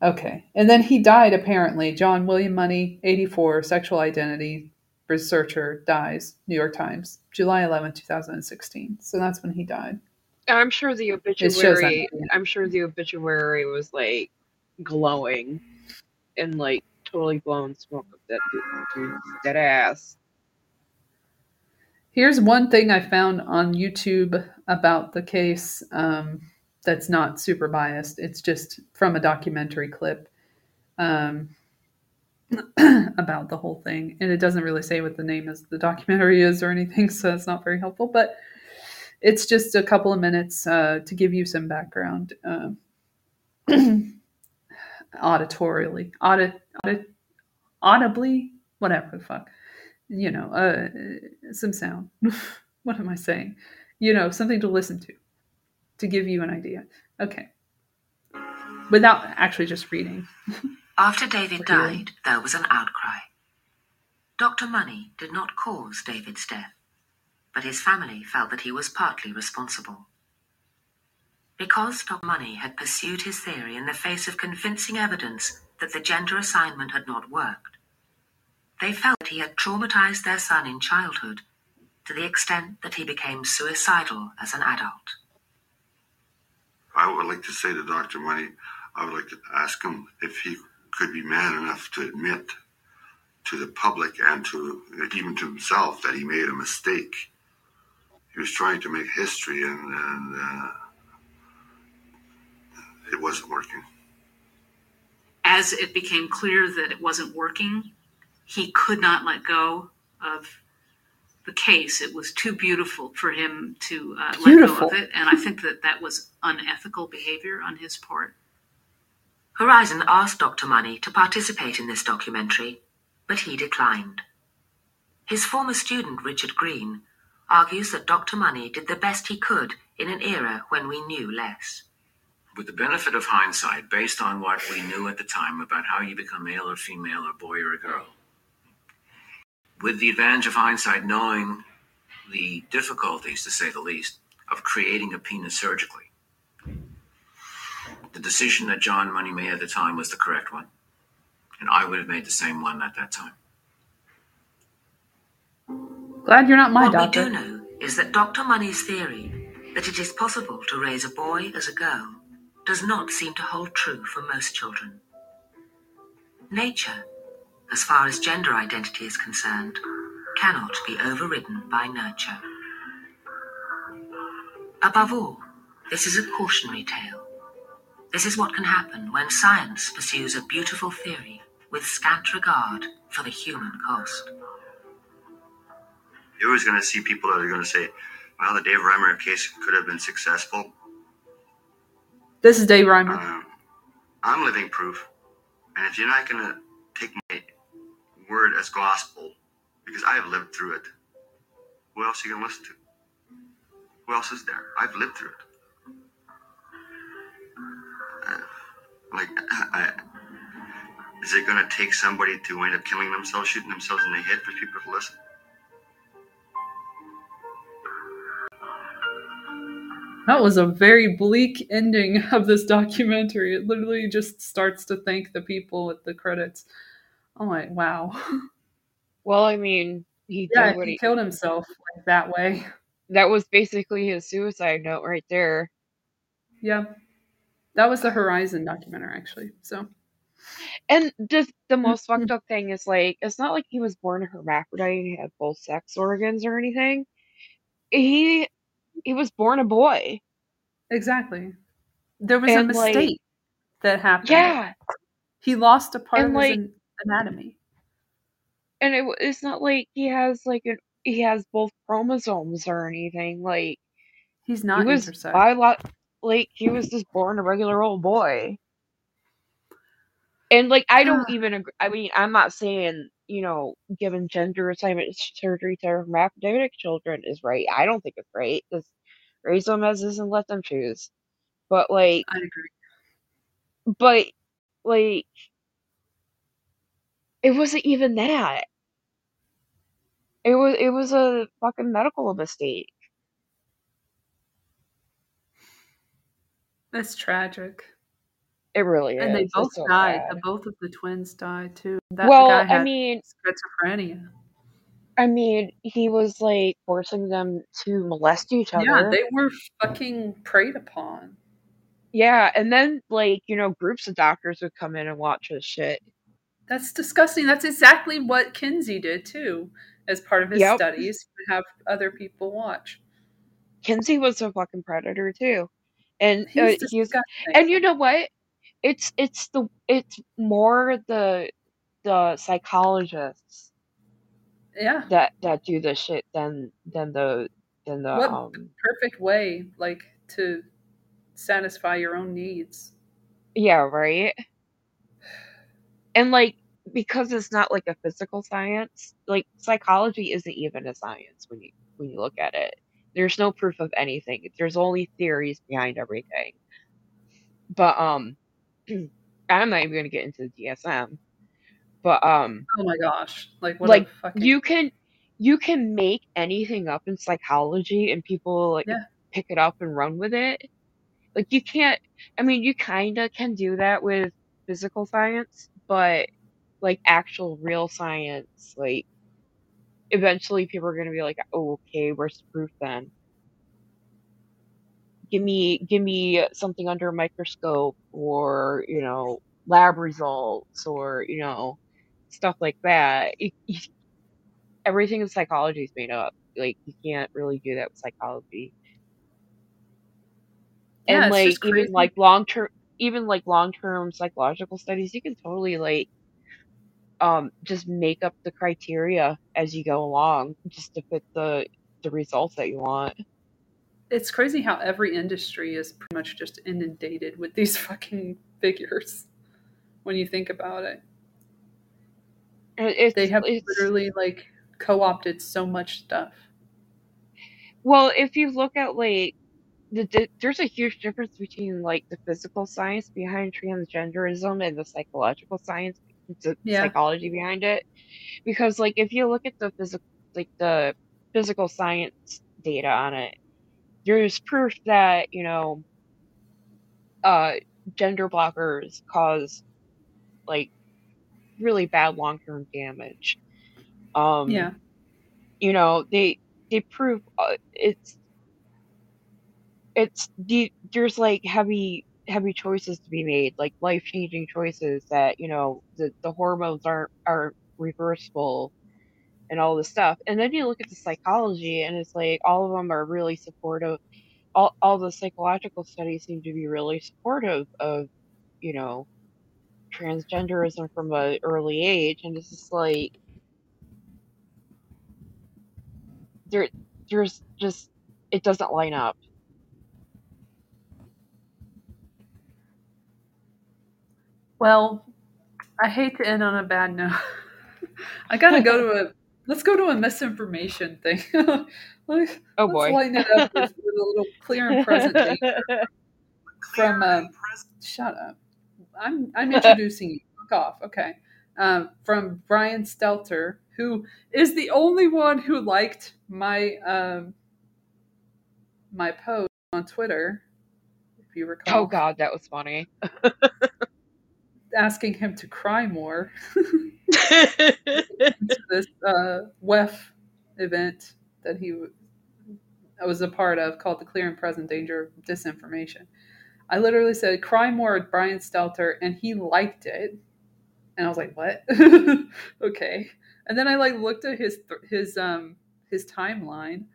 S1: Okay, and then he died apparently. John William Money, 84, sexual identity researcher, dies. New York Times, July 11, 2016. So that's when he died.
S2: I'm sure the obituary. I'm sure the obituary was like glowing and like totally blowing smoke up that dude's dead ass.
S1: Here's one thing I found on YouTube about the case um, that's not super biased. It's just from a documentary clip um, [clears throat] about the whole thing. And it doesn't really say what the name of the documentary is or anything, [laughs] so it's not very helpful. But it's just a couple of minutes uh, to give you some background uh, [clears throat] auditorially, audit, audit, audibly, whatever the fuck, you know, uh, some sound. [laughs] what am I saying? You know, something to listen to, to give you an idea. Okay. Without actually just reading. [laughs]
S21: After David died, there was an outcry. Dr. Money did not cause David's death, but his family felt that he was partly responsible. Because Dr. Money had pursued his theory in the face of convincing evidence that the gender assignment had not worked, they felt he had traumatized their son in childhood to the extent that he became suicidal as an adult.
S22: I would like to say to Dr. Money, I would like to ask him if he could be man enough to admit to the public and to even to himself that he made a mistake. He was trying to make history and, and uh, it wasn't working.
S23: as it became clear that it wasn't working, he could not let go of the case. It was too beautiful for him to uh, let go of it, and I think that that was unethical behavior on his part.
S21: Horizon asked Dr. Money to participate in this documentary, but he declined. His former student, Richard Green, argues that Dr. Money did the best he could in an era when we knew less.
S24: With the benefit of hindsight, based on what we knew at the time about how you become male or female or boy or a girl, with the advantage of hindsight, knowing the difficulties, to say the least, of creating a penis surgically, the decision that John Money made at the time was the correct one. And I would have made the same one at that time.
S1: Glad you're not my
S21: what
S1: doctor.
S21: we do know is that Dr. Money's theory that it is possible to raise a boy as a girl does not seem to hold true for most children. Nature, as far as gender identity is concerned, cannot be overridden by nurture. Above all, this is a cautionary tale. This is what can happen when science pursues a beautiful theory with scant regard for the human cost.
S22: You're always going to see people that are going to say, well, the Dave Reimer case could have been successful.
S1: This is Dave Reimer.
S22: Um, I'm living proof. And if you're not going to take my word as gospel, because I have lived through it, who else are you going to listen to? Who else is there? I've lived through it. Uh, like, I, is it going to take somebody to wind up killing themselves, shooting themselves in the head for people to listen?
S1: That was a very bleak ending [laughs] of this documentary. It literally just starts to thank the people at the credits. I'm like, wow.
S2: Well, I mean, he
S1: Yeah, he
S2: he
S1: killed himself like that way.
S2: That was basically his suicide note right there.
S1: Yeah. That was the Horizon documentary, actually. So
S2: And just the mm-hmm. most fucked up thing is like, it's not like he was born a hermaphrodite and he had both sex organs or anything. He he was born a boy.
S1: exactly. There was
S2: And,
S1: a
S2: like-
S1: mistake that happened.
S2: Yeah.
S1: He lost a part
S2: And,
S1: of his
S2: like-
S1: an- anatomy.
S2: And it, it's not like he has like an he has both chromosomes or anything. Like
S1: He's
S2: he
S1: not
S2: was
S1: intersex.
S2: like he was just born a regular old boy. And like I don't even agree. I mean, I'm not saying you know giving gender assignment surgery to hermaphroditic children is right. I don't think it's right. Just raise them as is and let them choose. But like,
S1: I agree.
S2: but like, it wasn't even that. It was it was a fucking medical mistake.
S1: That's tragic.
S2: It really is
S1: And they both
S2: so
S1: died. The both of the twins died too. That
S2: Well,
S1: guy
S2: I mean,
S1: schizophrenia.
S2: I mean, he was like forcing them to molest each other.
S1: Yeah, they were fucking preyed upon.
S2: Yeah, and then like you know, groups of doctors would come in and watch his shit.
S1: That's disgusting. That's exactly what Kinsey did too, as part of his
S2: Yep.
S1: studies. He would have other people watch.
S2: Kinsey was a fucking predator too, and
S1: He's
S2: uh, he was, and you know what? It's it's the it's more the the psychologists
S1: Yeah.
S2: that that do this shit than than the than the
S1: what
S2: um
S1: perfect way, like to satisfy your own needs.
S2: yeah right. And like because it's not like a physical science, like psychology isn't even a science when you when you look at it. There's no proof of anything. There's only theories behind everything. But um [clears throat] I'm not even gonna get into the DSM. But um
S1: Oh my gosh. Like what
S2: like
S1: fucking
S2: you can you can make anything up in psychology and people like
S1: Yeah.
S2: pick it up and run with it. Like you can't I mean you kinda can do that with physical science, but like actual real science, like eventually people are gonna be like, oh, okay, where's the proof then? Give me give me something under a microscope or, you know, lab results or, you know, stuff like that. It, you- everything in psychology is made up. Like you can't really do that with psychology.
S1: Yeah,
S2: and like even like long term even like long term psychological studies you can totally like um just make up the criteria as you go along just to fit the the results that you want
S1: It's crazy how every industry is pretty much just inundated with these [laughs] fucking figures when you think about it.
S2: It's
S1: They have literally like co-opted so much stuff.
S2: well if you look at like the di- there's a huge difference between like the physical science behind transgenderism and the psychological science the
S1: Yeah.
S2: psychology behind it because like if you look at the physical like the physical science data on it there's proof that you know uh gender blockers cause like really bad long-term damage um
S1: Yeah.
S2: you know they they prove uh, it's it's the there's like heavy heavy choices to be made like life-changing choices that you know the the hormones aren't aren't reversible and all this stuff. And then you look at the psychology and it's like all of them are really supportive. All, all the psychological studies seem to be really supportive of you know transgenderism from an early age. And it's just like there there's just it doesn't line up.
S1: Well, I hate to end on a bad note. [laughs] I gotta go to a let's go to a misinformation thing. [laughs] let's,
S2: oh
S1: let's
S2: boy
S1: lighten it up with, with a little clear and present [laughs] danger from um, shut up. I'm I'm introducing you. Fuck off. Okay. Um, from Brian Stelter, who is the only one who liked my um, my post on Twitter, if you recall.
S2: oh god that was funny [laughs]
S1: asking him to cry more [laughs] [laughs] this uh, WEF event that he w- was a part of called The Clear and Present Danger of Disinformation. I literally said, cry more with Brian Stelter, and he liked it. And I was like, what? [laughs] okay. And then I like looked at his his um his timeline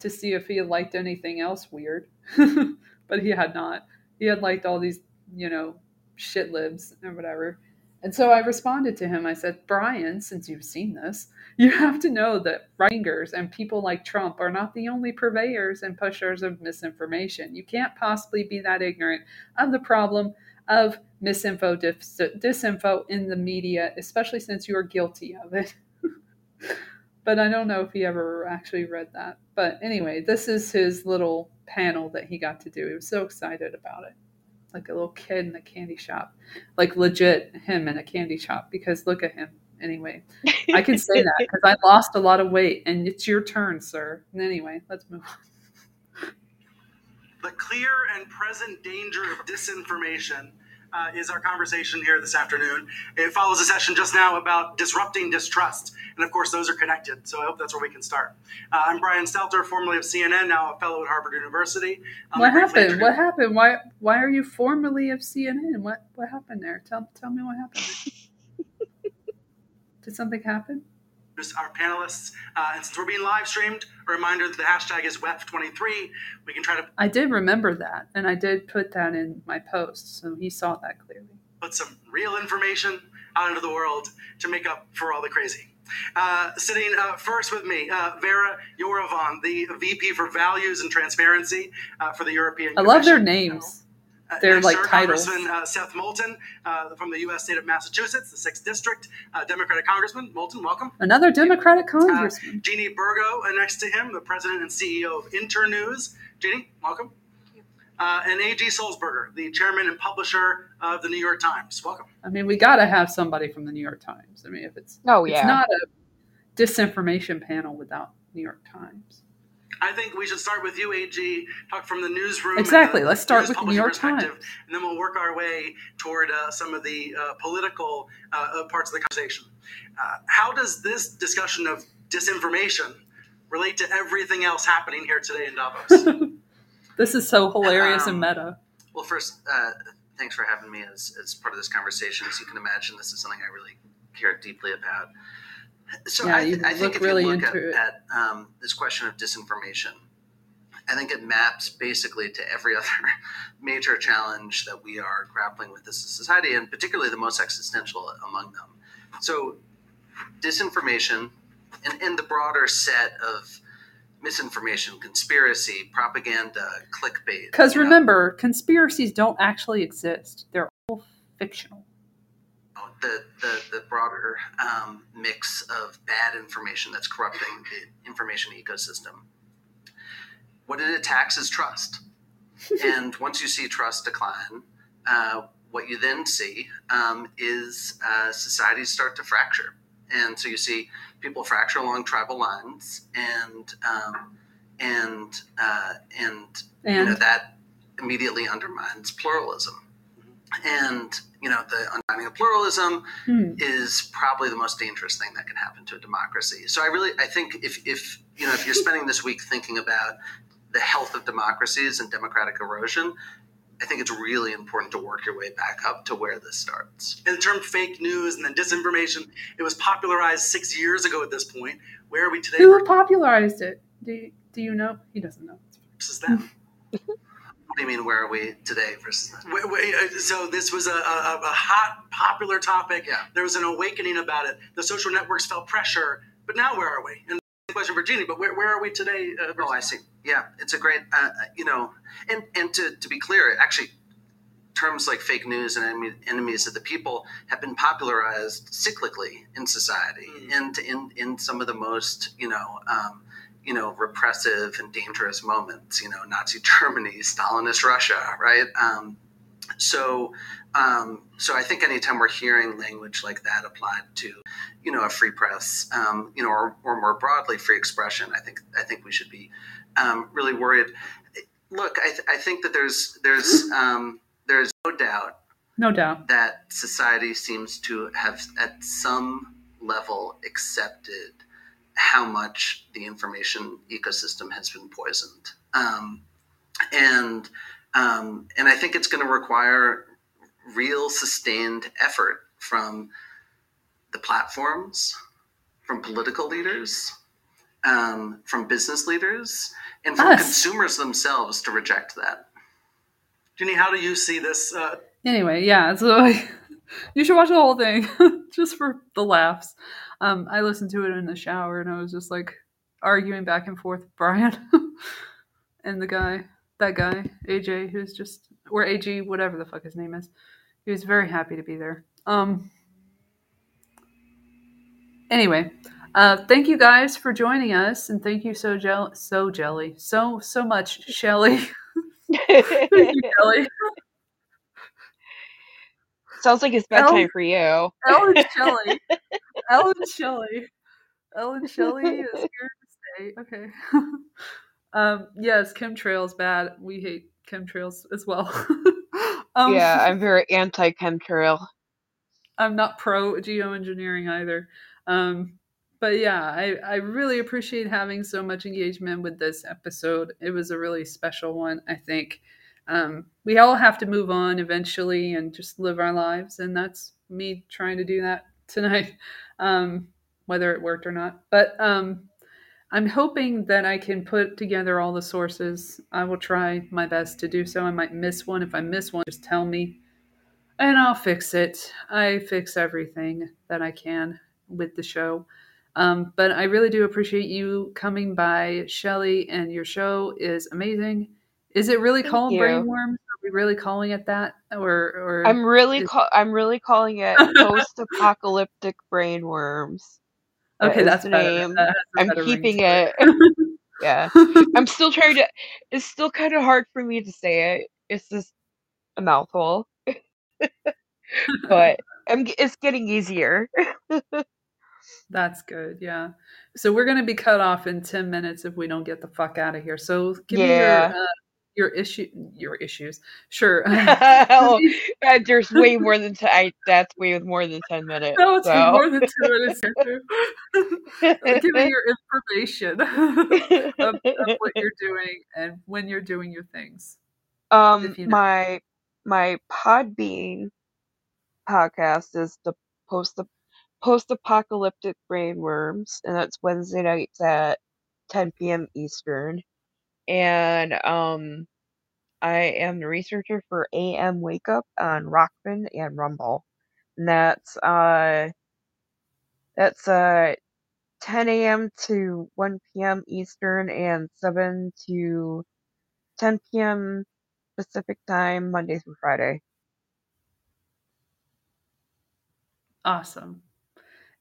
S1: to see if he had liked anything else weird. but he had not. He had liked all these, you know, shit libs or whatever. And so I responded to him. I said, Brian, since you've seen this, you have to know that right-wingers and people like Trump are not the only purveyors and pushers of misinformation. You can't possibly be that ignorant of the problem of misinfo, dis- disinfo in the media, especially since you are guilty of it. [laughs] but I don't know if he ever actually read that. But anyway, this is his little panel that he got to do. He was so excited about it like a little kid in a candy shop, like legit him in a candy shop. Because look at him. Anyway, I can say that [laughs] because I lost a lot of weight, and it's your turn, sir. And anyway, let's move on.
S25: The clear and present danger of disinformation uh, is our conversation here this afternoon. It follows a session just now about disrupting distrust. And of course, those are connected. So I hope that's where we can start. Uh, I'm Brian Stelter, formerly of CNN, now a fellow at Harvard University. Um,
S1: what happened? What happened? Why why are you formerly of CNN? What what happened there? Tell tell me what happened. [laughs] Did something happen?
S25: Our panelists. Uh, and since we're being live streamed, a reminder that the hashtag is WEF23. We can try to
S1: I did remember that, and I did put that in my post, so he saw that clearly.
S25: put some real information out into the world to make up for all the crazy. Uh, sitting uh, first with me, uh, Vera Jourová, the VP for Values and Transparency uh, for the European
S1: I love their
S25: Commission.
S1: names.
S25: Uh,
S1: They're like
S25: our
S1: titles.
S25: Congressman uh, Seth Moulton uh, from the U.S. state of Massachusetts, the 6th District, uh, Democratic Congressman. Moulton, welcome.
S1: Another Democratic congressman.
S25: Jeannie Bourgault uh, next to him, the president and CEO of Internews. Jeannie, welcome. Uh, and A.G. Sulzberger, the chairman and publisher of the New York Times. Welcome.
S1: I mean, we got to have somebody from the New York Times. I mean, if it's
S2: Oh, yeah, it's
S1: not a disinformation panel without New York Times.
S25: I think we should start with you, AG. Talk from the newsroom.
S1: Exactly.
S25: the
S1: Let's start with the New York
S25: perspective,
S1: Times.
S25: and then we'll work our way toward uh, some of the uh, political uh, uh, parts of the conversation. Uh, how does this discussion of disinformation relate to everything else happening here today in Davos? [laughs]
S1: This is so hilarious and
S26: Um,
S1: meta.
S26: Well, first, uh, thanks for having me as, as part of this conversation. As you can imagine, this is something I really care deeply about. So
S1: Yeah,
S26: I, I think if
S1: really
S26: you look at, at um, this question of disinformation, I think it maps basically to every [laughs] other major challenge that we are grappling with as a society, and particularly the most existential among them. So, disinformation and, and the broader set of misinformation, conspiracy, propaganda, clickbait.
S1: Because
S26: you know,
S1: remember, conspiracies don't actually exist. They're all fictional.
S26: The, the, the broader um, mix of bad information that's corrupting the information ecosystem. What it attacks is trust. [laughs] and once you see trust decline, uh, what you then see um, is uh, societies start to fracture. And so you see people fracture along tribal lines, and um, and uh, and you know
S1: And?
S26: that immediately undermines pluralism. And you know the undermining of pluralism
S1: Hmm.
S26: is probably the most dangerous thing that can happen to a democracy. So I really I think if if you know if you're spending this week thinking about the health of democracies and democratic erosion, I think it's really important to work your way back up to where this starts.
S25: And the term fake news and then disinformation, it was popularized six years ago at this point. Where are we today
S1: Who popularized it? Do you, do you know? He doesn't know.
S25: versus them? [laughs]
S26: What do you mean? Where are we today versus then?
S25: Wait, wait, uh, so this was a, a, a hot, popular topic.
S26: Yeah.
S25: There was an awakening about it. The social networks felt pressure, but now where are we? And the question Jeannie, but where, where are we today? Uh,
S26: Oh, I see. Yeah, it's a great, uh, you know, and and to, to be clear, actually, terms like fake news and enemies of the people have been popularized cyclically in society and in in some of the most, you know. Um, you know, repressive and dangerous moments. You know, Nazi [laughs] Germany, Stalinist Russia, right? Um, so, um, so I think anytime we're hearing language like that applied to, you know, a free press, um, you know, or, or more broadly free expression, I think I think we should be um, really worried. Look, I, th- I think that there's there's [laughs] um, there's no doubt
S1: No doubt.
S26: that society seems to have at some level accepted how much the information ecosystem has been poisoned um, and um, and I think it's going to require real sustained effort from the platforms, from political leaders, um, from business leaders, and from
S1: Us.
S26: consumers themselves to reject that.
S25: Jeannie, how do you see this? Uh,
S1: Anyway, yeah, so [laughs] you should watch the whole thing [laughs] just for the laughs. Um, I listened to it in the shower and I was just like arguing back and forth with Brian [laughs] and the guy, that guy, AJ, who's just, or AG, whatever the fuck his name is. He was very happy to be there. Um, anyway, uh, thank you guys for joining us, and thank you so gel- so jelly, so so much, Shelly. [laughs] thank you, Shelly.
S2: Sounds like it's bedtime for you.
S1: Ellen [laughs] Shelley. Ellen Shelley. Ellen Shelley is here to stay. Okay. [laughs] um, yes, chemtrails bad. We hate chemtrails as well. [laughs] um,
S2: yeah, I'm very anti chemtrail.
S1: I'm not pro geoengineering either. Um, but yeah, I, I really appreciate having so much engagement with this episode. It was a really special one, I think. Um, we all have to move on eventually and just live our lives, and that's me trying to do that [laughs] tonight, um, whether it worked or not. But um, I'm hoping that I can put together all the sources. I will try my best to do so. I might miss one. If I miss one, just tell me and I'll fix it. I fix everything that I can with the show. Um, but I really do appreciate you coming by, Shelly, and your show is amazing. Is it really
S2: Thank
S1: called
S2: you.
S1: Brainworms, Are we really calling it that, or or
S2: I'm really
S1: is-
S2: call I'm really calling it [laughs] post-apocalyptic brainworms. That
S1: Okay,
S2: is
S1: that's
S2: the name.
S1: That
S2: I'm keeping it.
S1: it.
S2: yeah. I'm still trying to it's still kind of hard for me to say it. It's just a mouthful. [laughs] but [laughs] I'm it's getting easier.
S1: That's good. Yeah. So we're going to be cut off in 10 minutes if we don't get the fuck out of here. So give me your uh, your issue your issues. Sure. [laughs] [laughs]
S2: oh, there's way [laughs] more than ten. I, that's way more than ten minutes.
S1: no, it's
S2: so.
S1: more than 10 minutes. me your information of, of what you're doing and when you're doing your things.
S2: Um,
S1: you know.
S2: my my Podbean podcast is the post post apocalyptic brainworms, and that's Wednesday nights at 10 p.m. Eastern. And um, I am the researcher for AM Wake Up on Rockman and Rumble, and that's uh that's uh 10 a.m. to 1 p.m. Eastern and 7 to 10 p.m. Pacific time, Monday through Friday.
S1: Awesome.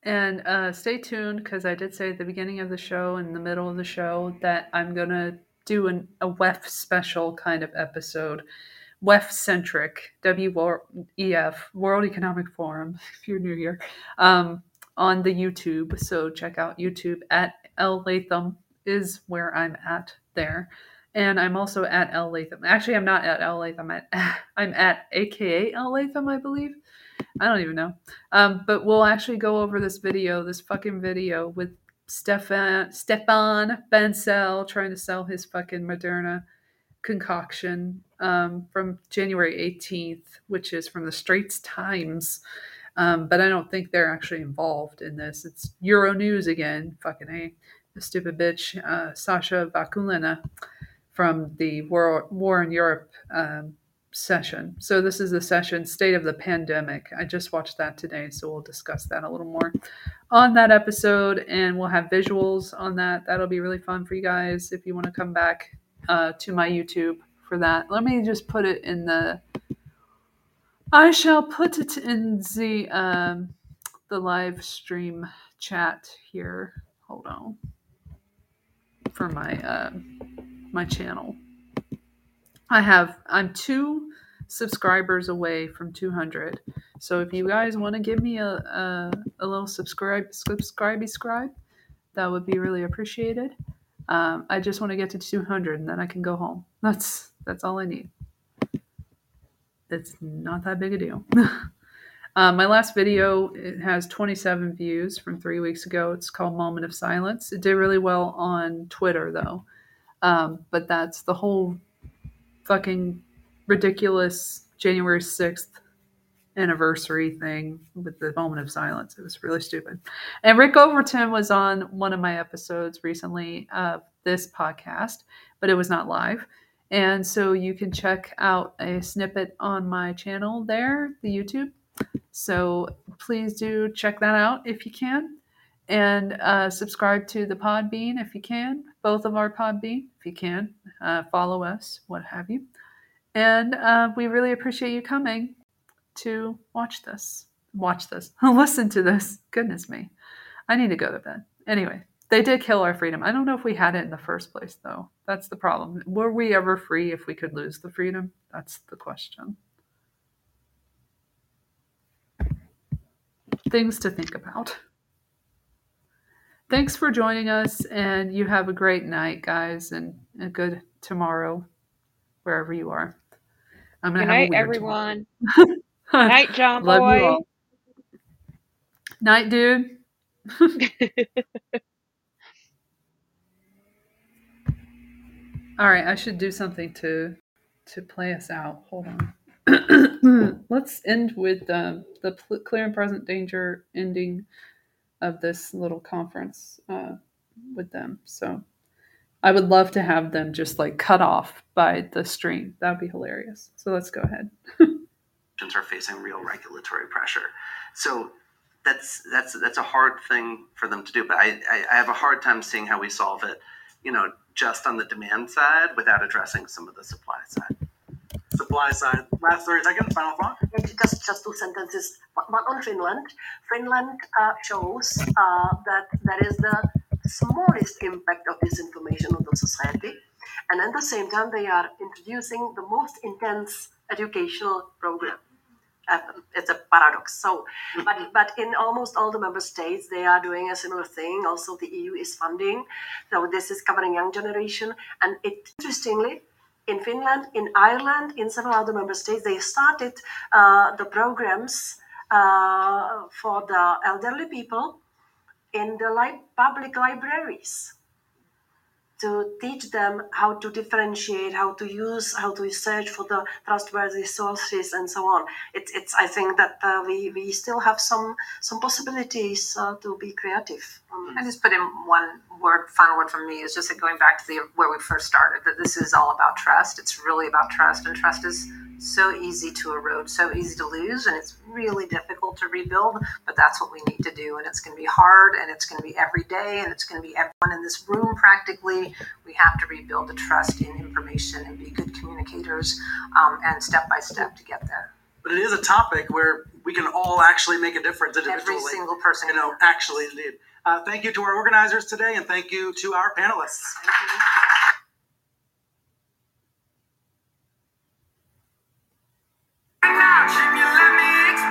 S1: And uh, stay tuned because I did say at the beginning of the show and the middle of the show that I'm going to do an, a WEF special kind of episode. WEF centric, W-E-F, World Economic Forum, [laughs] if you're new here, um, on the YouTube. So check out YouTube at L Latham is where I'm at there. And I'm also at L Latham. Actually, I'm not at L Latham. I'm at, [laughs] I'm at AKA L Latham, I believe. I don't even know. Um, but we'll actually go over this video, this fucking video with Stefan Stefan Bancel trying to sell his fucking Moderna concoction um, from January 18th, which is from the Straits Times. Um, but I don't think they're actually involved in this. It's Euronews again. Fucking A. Stupid bitch, uh, Sasha Vakulina from the War, War in Europe um, session. So this is the session State of the Pandemic. I just watched that today, so we'll discuss that a little more on that episode, and we'll have visuals on that. That'll be really fun for you guys if you want to come back uh, to my YouTube for that. Let me just put it in the. I shall put it in the um, the live stream chat here. Hold on for my uh, my channel. I have I'm two subscribers away from 200. So if you guys want to give me a, a a little subscribe subscribe scribe, that would be really appreciated. Um, I just want to get to 200 and then I can go home. That's that's all I need. It's not that big a deal. um, [laughs] my last video it has 27 views from three weeks ago. It's called Moment of Silence. It did really well on Twitter though, um, but that's the whole fucking ridiculous January 6th anniversary thing with the moment of silence. It was really stupid. And Rick Overton was on one of my episodes recently of this podcast, but it was not live. And so you can check out a snippet on my channel there, the YouTube. So please do check that out if you can. And uh, subscribe to the Podbean if you can, both of our Podbean if you can. Uh, follow us, what have you. And uh, we really appreciate you coming to watch this. Watch this. [laughs] Listen to this. Goodness me. I need to go to bed. Anyway, they did kill our freedom. I don't know if we had it in the first place, though. That's the problem. Were we ever free if we could lose the freedom? That's the question. Things to think about. Thanks for joining us, and you have a great night, guys, and a good tomorrow, wherever you are. I'm gonna have a
S2: night, everyone. night, John [laughs]
S1: Love
S2: boy.
S1: you all. Night, dude. [laughs] all right, I should do something to to play us out. Hold on. [clears throat] Let's end with um, the pl- clear and present danger ending of this little conference uh, with them. So I would love to have them just like cut off by the stream. That would be hilarious. So let's go ahead.
S26: are facing real regulatory pressure. So that's that's that's a hard thing for them to do. But I, I, I have a hard time seeing how we solve it, you know, just on the demand side without addressing some of the supply side.
S25: Side. Last 30 seconds, final thought.
S27: Just, just two sentences. One on Finland. Finland uh, shows uh, that there is the smallest impact of disinformation on the society, and at the same time they are introducing the most intense educational program. Uh, it's a paradox. So, but but in almost all the member states, they are doing a similar thing. Also, the EU is funding. So this is covering young generation, and it interestingly. In Finland, in Ireland, in several other member states, they started uh, the programs uh, for the elderly people in the li- public libraries to teach them how to differentiate, how to use, how to search for the trustworthy sources, and so on. It's, it's I think that uh, we, we still have some some possibilities uh, to be creative. Um,
S28: I just put in one word, final word from me is just that going back to the where we first started. That this is all about trust. It's really about trust, and trust is so easy to erode, so easy to lose, and it's really difficult to rebuild. But that's what we need to do, and it's going to be hard, and it's going to be every day, and it's going to be everyone in this room practically. We have to rebuild the trust in information and be good communicators, um, and step by step to get there.
S25: But it is a topic where we can all actually make a difference individually.
S28: Every single person,
S25: you know, actually, indeed. Uh, thank you to our organizers today, and thank you to our panelists.
S20: Trying